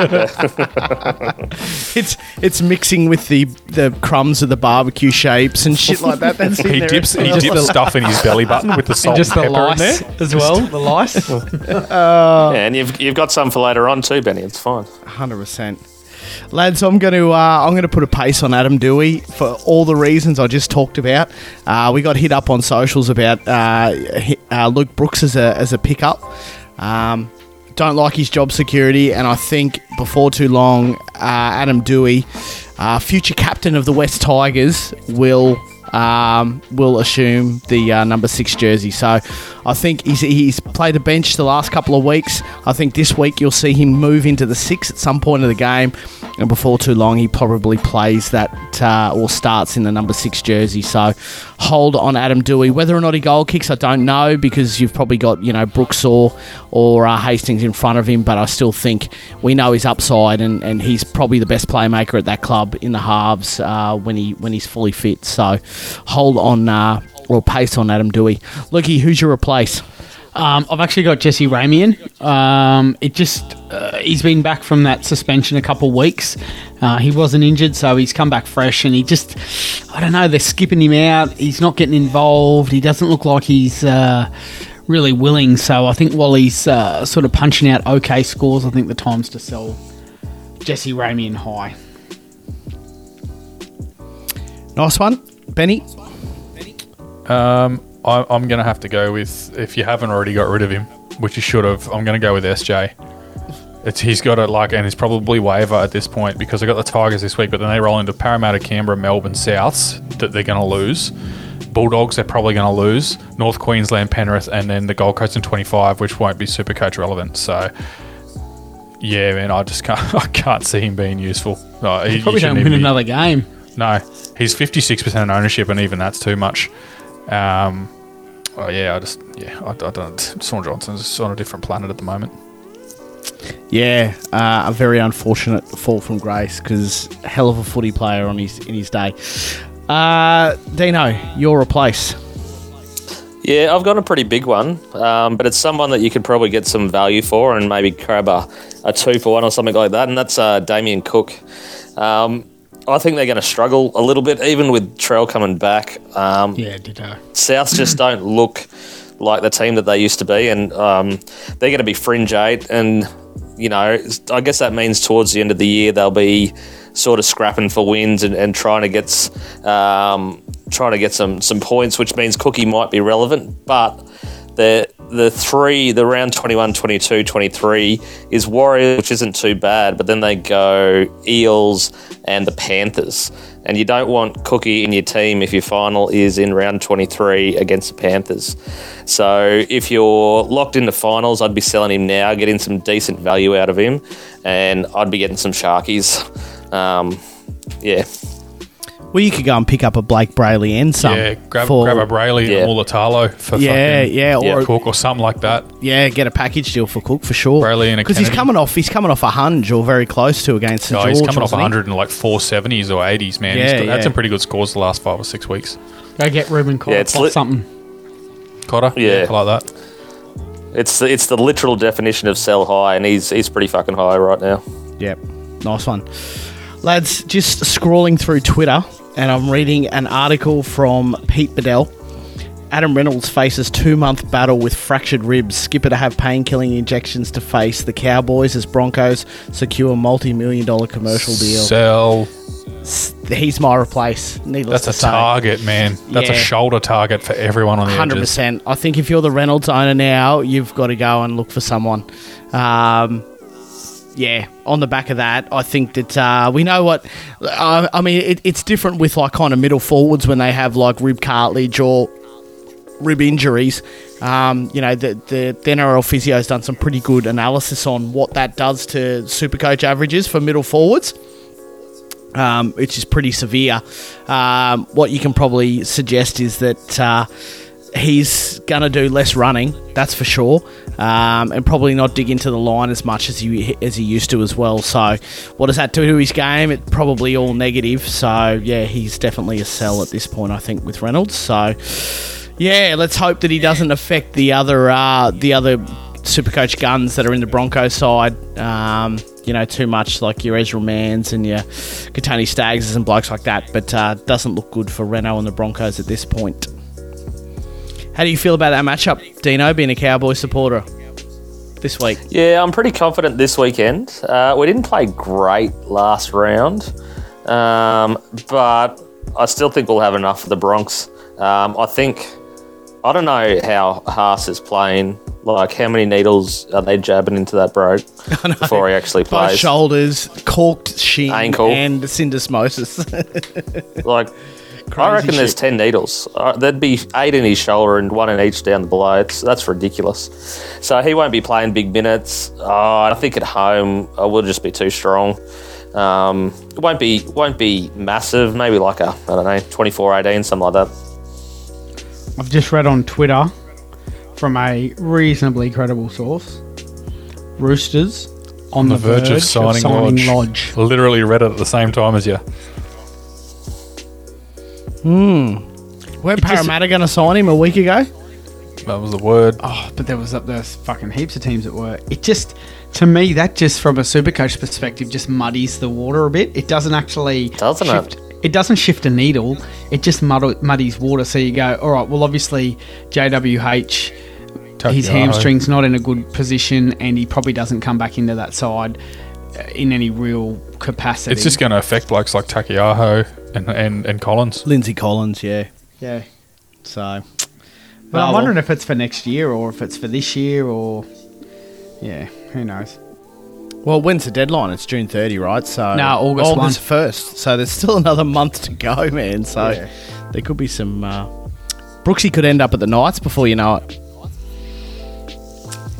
It's it's mixing with the the crumbs of the barbecue shapes and shit like that. That's in He dips, as he well. dips stuff in his belly button with the salt And just and the pepper in there. as well. The lice. Oh. [LAUGHS] Yeah, and you've you've got some for later on too, Benny. It's fine. Hundred percent, lads. I'm going to uh, I'm going to put a pace on Adam Doueihi for all the reasons I just talked about. Uh, we got hit up on socials about uh, uh, Luke Brooks as a as a pickup. Um, don't like his job security, and I think before too long, uh, Adam Doueihi, uh, future captain of the West Tigers, will um, will assume the uh, number six jersey. So I think he's, he's played the bench the last couple of weeks. I think this week you'll see him move into the six at some point of the game, and before too long he probably plays that uh, or starts in the number six jersey. So hold on Adam Doueihi. Whether or not he goal kicks, I don't know because you've probably got you know Brooks or or uh, Hastings in front of him, but I still think we know his upside, and, and he's probably the best playmaker at that club in the halves uh, when he when he's fully fit. So hold on uh, or pace on Adam Doueihi. Lukey, who's your replace? Um, I've actually got Jesse Ramien. Um, it just uh, he's been back from that suspension a couple of weeks. Uh, he wasn't injured, so he's come back fresh, and he just I don't know. They're skipping him out. He's not getting involved. He doesn't look like he's. Uh, Really willing, so I think while he's uh, sort of punching out okay scores, I think the time's to sell Jesse Ramien high. Nice one, Benny. Um, I, I'm going to have to go with if you haven't already got rid of him, which you should have. I'm going to go with SJ. It's he's got it like, and he's probably waiver at this point because I got the Tigers this week, but then they roll into Parramatta, Canberra, Melbourne, Souths that they're going to lose. Bulldogs they're probably going to lose. North Queensland, Penrith, and then the Gold Coast in 25, which won't be super coach relevant. So. Yeah, man, I just can't. [LAUGHS] I can't see him being useful. No, he, Probably he don't shouldn't win be- another game. No, he's fifty six percent ownership, and even that's too much. Um, oh yeah, I just yeah, I, I don't. Shaun Johnson's on a different planet at the moment. Yeah, uh, a very unfortunate fall from grace because hell of a footy player on his in his day. Uh, Dino, your replace. Yeah, I've got a pretty big one, um, but it's someone that you could probably get some value for and maybe grab a, a two for one or something like that, and that's uh, Damien Cook. Um, I think they're going to struggle a little bit, even with Trell coming back. Um, Yeah, ditto. Souths just [CLEARS THROAT] don't look like the team that they used to be, and um, they're going to be fringe eight. And you know, I guess that means towards the end of the year they'll be sort of scrapping for wins and, and trying to get um, trying to get some some points, which means Cookie might be relevant, but the the three, the round 21, 22, 23 is Warriors, which isn't too bad, but then they go Eels and the Panthers. And you don't want Cookie in your team if your final is in round 23 against the Panthers. So if you're locked into finals, I'd be selling him now, getting some decent value out of him, and I'd be getting some Sharkies. Um, yeah. Well, you could go and pick up a Blayke Brailey and some. yeah, grab for- grab a Brailey Yeah. and Mulitalo for Yeah, fucking yeah, or- Cook or something like that. Yeah, get a package deal for Cook for sure. Brailey and because he's coming off. He's coming off a hunch or very close to against St Oh, George. he's coming off he? 100 and like 470s or 80s, man. He's Yeah, got, yeah. That's some pretty good scores the last five or six weeks. Go get Reuben Cotter Yeah, it's plus something. Cotter, Yeah. I like that. It's the, it's the literal definition of sell high, and he's he's pretty fucking high right now. Yep, nice one, lads. Just scrolling through Twitter, and I'm reading an article from Pete Badel. Adam Reynolds faces two-month battle with fractured ribs. Skipper to have pain-killing injections to face the Cowboys as Broncos secure multi-million dollar commercial deal. Sell. He's my replace. Needless That's a say. target, man. That's a shoulder target for everyone on the Hundred edges. percent. I think if you're the Reynolds owner now, you've got to go and look for someone. Um, yeah, on the back of that, I think that uh, we know what. Uh, I mean, it, it's different with like kind of middle forwards when they have like rib cartilage or rib injuries. Um, you know, the, the the NRL physio has done some pretty good analysis on what that does to super coach averages for middle forwards um, which is pretty severe. Um, what you can probably suggest is that uh, he's gonna do less running, that's for sure, um, and probably not dig into the line as much as he as he used to as well. So, what does that do to his game? It probably all negative. So, yeah, he's definitely a sell at this point. I think with Reynolds. So, yeah, let's hope that he doesn't affect the other uh, the other Supercoach guns that are in the Broncos side. Um, you know, too much like your Ezra Mams and your Kotoni Staggs and blokes like that. But uh, doesn't look good for Reno and the Broncos at this point. How do you feel about that matchup, Dino, being a Cowboy supporter this week? Yeah, I'm pretty confident this weekend. Uh, we didn't play great last round, um, but I still think we'll have enough for the Bronx. Um, I think I don't know how Haas is playing. Like, how many needles are they jabbing into that bro [LAUGHS] before he actually plays? shoulders, corked shin, Ankle. and syndesmosis. [LAUGHS] Like, I reckon there's ten needles. Uh, there'd be eight in his shoulder and one in each down the below. It's, that's ridiculous. So he won't be playing big minutes. Oh, I think at home I will just be too strong. Um, it won't be won't be massive. Maybe like a I don't know 24-18, something like that. I've just read on Twitter from a reasonably credible source. Roosters on the, verge, of signing, Lodge. Lodge. Literally read it at the same time as you. Hmm. Weren't Parramatta going to sign him a week ago? That was the word. Oh, but there was up there's fucking heaps of teams that were. It just to me that just from a supercoach perspective just muddies the water a bit. It doesn't actually Doesn't it? shift, it? doesn't shift a needle. It just muddle, muddies water. So you go, all right. Well, obviously JWH, his Takiaho. hamstring's not in a good position, and he probably doesn't come back into that side uh, in any real capacity. It's just going to affect blokes like Takiaho and, and, and Collins. Lindsay Collins, yeah. yeah. So, But Oh, I'm wondering if it's for next year or if it's for this year or yeah, who knows. well, when's the deadline? It's June 30, right? So No, August August 1st. So there's still [LAUGHS] another month to go, man. So Yeah. there could be some. Uh, Brooksy could end up at the Knights before you know it.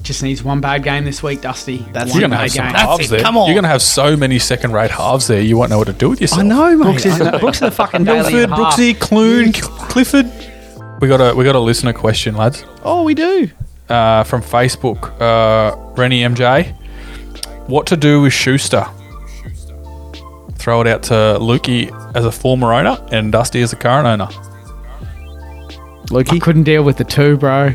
Just needs one bad game this week, Dusty. That's one You're going to bad have some game. That's halves there. come on. You're going to have so many second-rate halves there. You won't know what to do with yourself. I know, mate. Brooks is, Brooks is the fucking daily Milford, half. Brooksy, Clune, Clifford. We got a we got a listener question, lads, Oh, we do. uh, from Facebook. Uh, Rennie MJ, what to do with Schuster? Throw it out to Lukey as a former owner and Dusty as a current owner. I couldn't deal with the two, bro.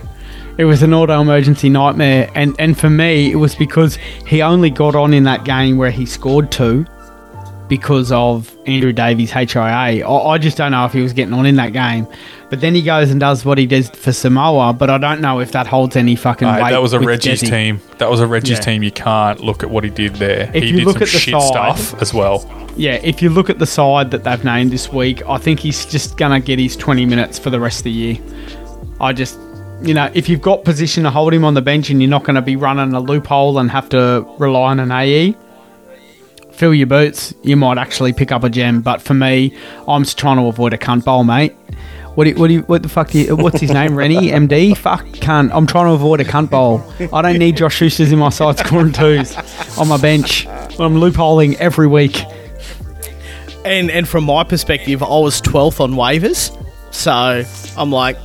It was an auto emergency nightmare, and and for me, it was because he only got on in that game where he scored two because of Andrew Davies' HIA. I, I just don't know if he was getting on in that game. But then he goes and does what he does for Samoa, but I don't know if that holds any fucking Mate, weight. that was a with Reggie's Desi. team. That was a Reggie's Yeah. team. You can't look at what he did there. If he you did look some at the shit side- stuff as well. Yeah, if you look at the side that they've named this week, I think he's just going to get his 20 minutes for the rest of the year. I just, you know, if you've got position to hold him on the bench and you're not going to be running a loophole and have to rely on an AE, fill your boots, you might actually pick up a gem. But for me, I'm just trying to avoid a cunt bowl, mate. What do you, what do you, what the fuck do you, what's his name, Rennie? [LAUGHS] MD? Fuck, cunt. I'm trying to avoid a cunt bowl. I don't need Josh Schuster's in my side scoring twos on my bench. I'm loopholing every week. And and from my perspective, I was 12th on waivers. So I'm like,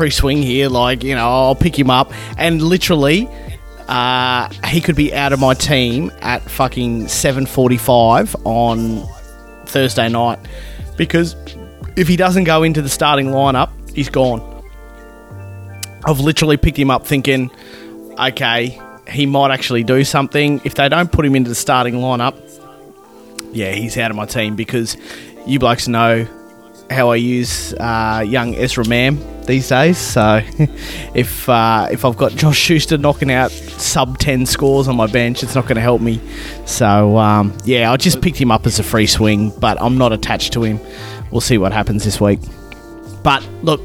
free swing here. Like, you know, I'll pick him up. And literally, uh, he could be out of my team at fucking 7.45 on Thursday night. Because if he doesn't go into the starting lineup, he's gone. I've literally picked him up thinking, okay, he might actually do something. If they don't put him into the starting lineup, yeah, he's out of my team because you blokes know how I use uh, young Ezra Mam these days. So [LAUGHS] if uh, if I've got Josh Schuster knocking out sub ten scores on my bench, it's not going to help me. So um, yeah, I just picked him up as a free swing, but I'm not attached to him. We'll see what happens this week. But look,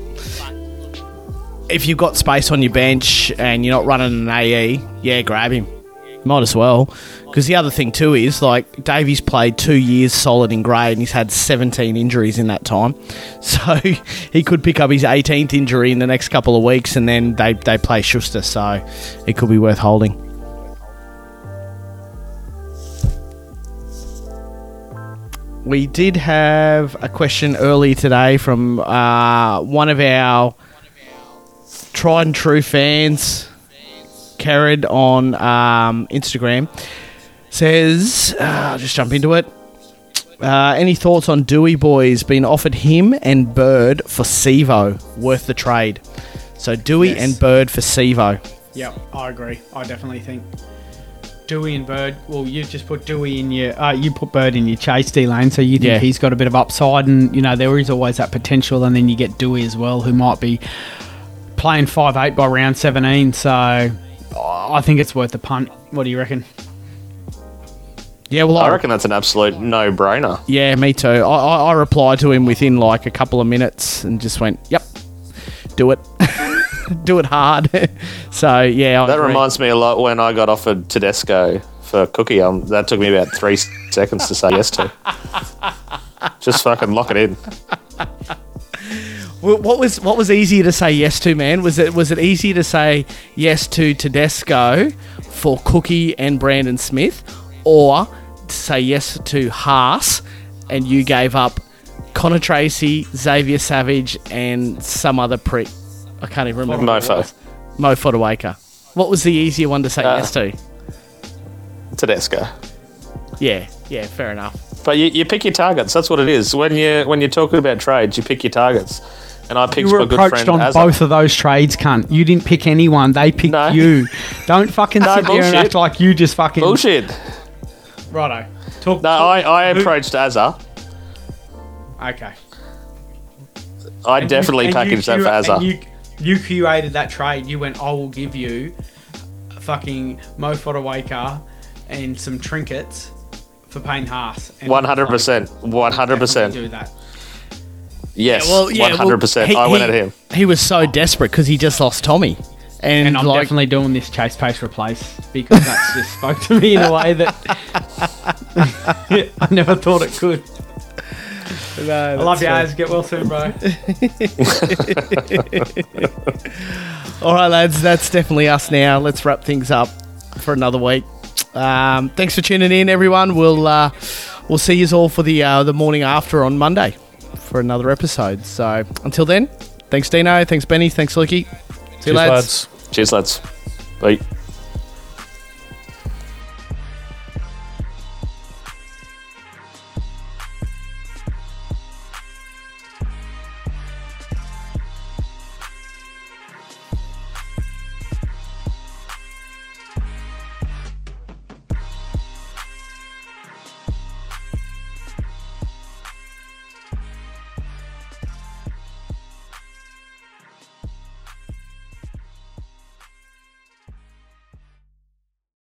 if you've got space on your bench and you're not running an AE, yeah, grab him. Might as well. Because the other thing too is like Davies played two years solid in grey and he's had 17 injuries in that time. [LAUGHS] So he could pick up his 18th injury in the next couple of weeks and then they, they play Schuster. So it could be worth holding. We did have a question early today from uh, one of our tried and true fans, Carrad on um, Instagram says, uh, I'll just jump into it. Uh, any thoughts on Dewey boys being offered him and Bird for Sevo worth the trade? So Dewey Yes. and Bird for Sevo. Yep, I agree. I definitely think Dewey and Bird. Well, you just put Dewey in your, uh, you put Bird in your chase D lane, so you think Yeah. he's got a bit of upside, and you know there is always that potential. And then you get Dewey as well, who might be playing five eight by round seventeen. So I think it's worth the punt. What do you reckon? Yeah, well, I reckon that's an absolute no-brainer. Yeah, me too. I, I, I replied to him within like a couple of minutes and just went, "Yep, do it, [LAUGHS] do it hard." [LAUGHS] so yeah, I That reminds me a lot when I got offered Tedesco for Cookie. Um, that took me about three [LAUGHS] seconds to say yes to. Just fucking lock it in. Wh- What was what was easier to say yes to, man? Was it was it easier to say yes to Tedesco for Cookie and Brandon Smith, or say yes to Haas and you gave up Connor Tracey, Xavier Savage, and some other prick? I can't even remember. what Mofo. was. Mo Fotuaika. What was the easier one to say Uh, yes to? Tedesco. Yeah, yeah, fair enough. But you, you pick your targets. That's what it is. When you when you're talking about trades, you pick your targets. And I picked You were my good approached friend on Azza. both of those trades, cunt. You didn't pick anyone; they picked you. Don't fucking No, sit there and act like you just fucking Bullshit. Righto. Talk. No, I, I who- approached Azza. Okay. I And you- definitely and you packaged that cu- for and Azza. You, you curated that trade. You went, I will give you fucking Mo Fotuaika and some trinkets for Payne Haas. And One hundred percent. One hundred percent. Do that. Yes. well, yeah, One well, hundred percent. he- I went he- at him. He was so desperate because he just lost Tommy, and, And I'm like, definitely doing this chase pace replace because that's [LAUGHS] just spoke to me in a way that I never thought it could. I love you guys. Get well soon, bro. [LAUGHS] All right, lads, that's definitely us now. Let's wrap things up for another week. Um, thanks for tuning in, everyone. We'll uh, we'll see you all for the uh, the morning after on Monday for another episode. So until then, thanks Dino, thanks Benny, thanks Lukey. See you Cheers, lads. lads. Cheers, lads. Bye.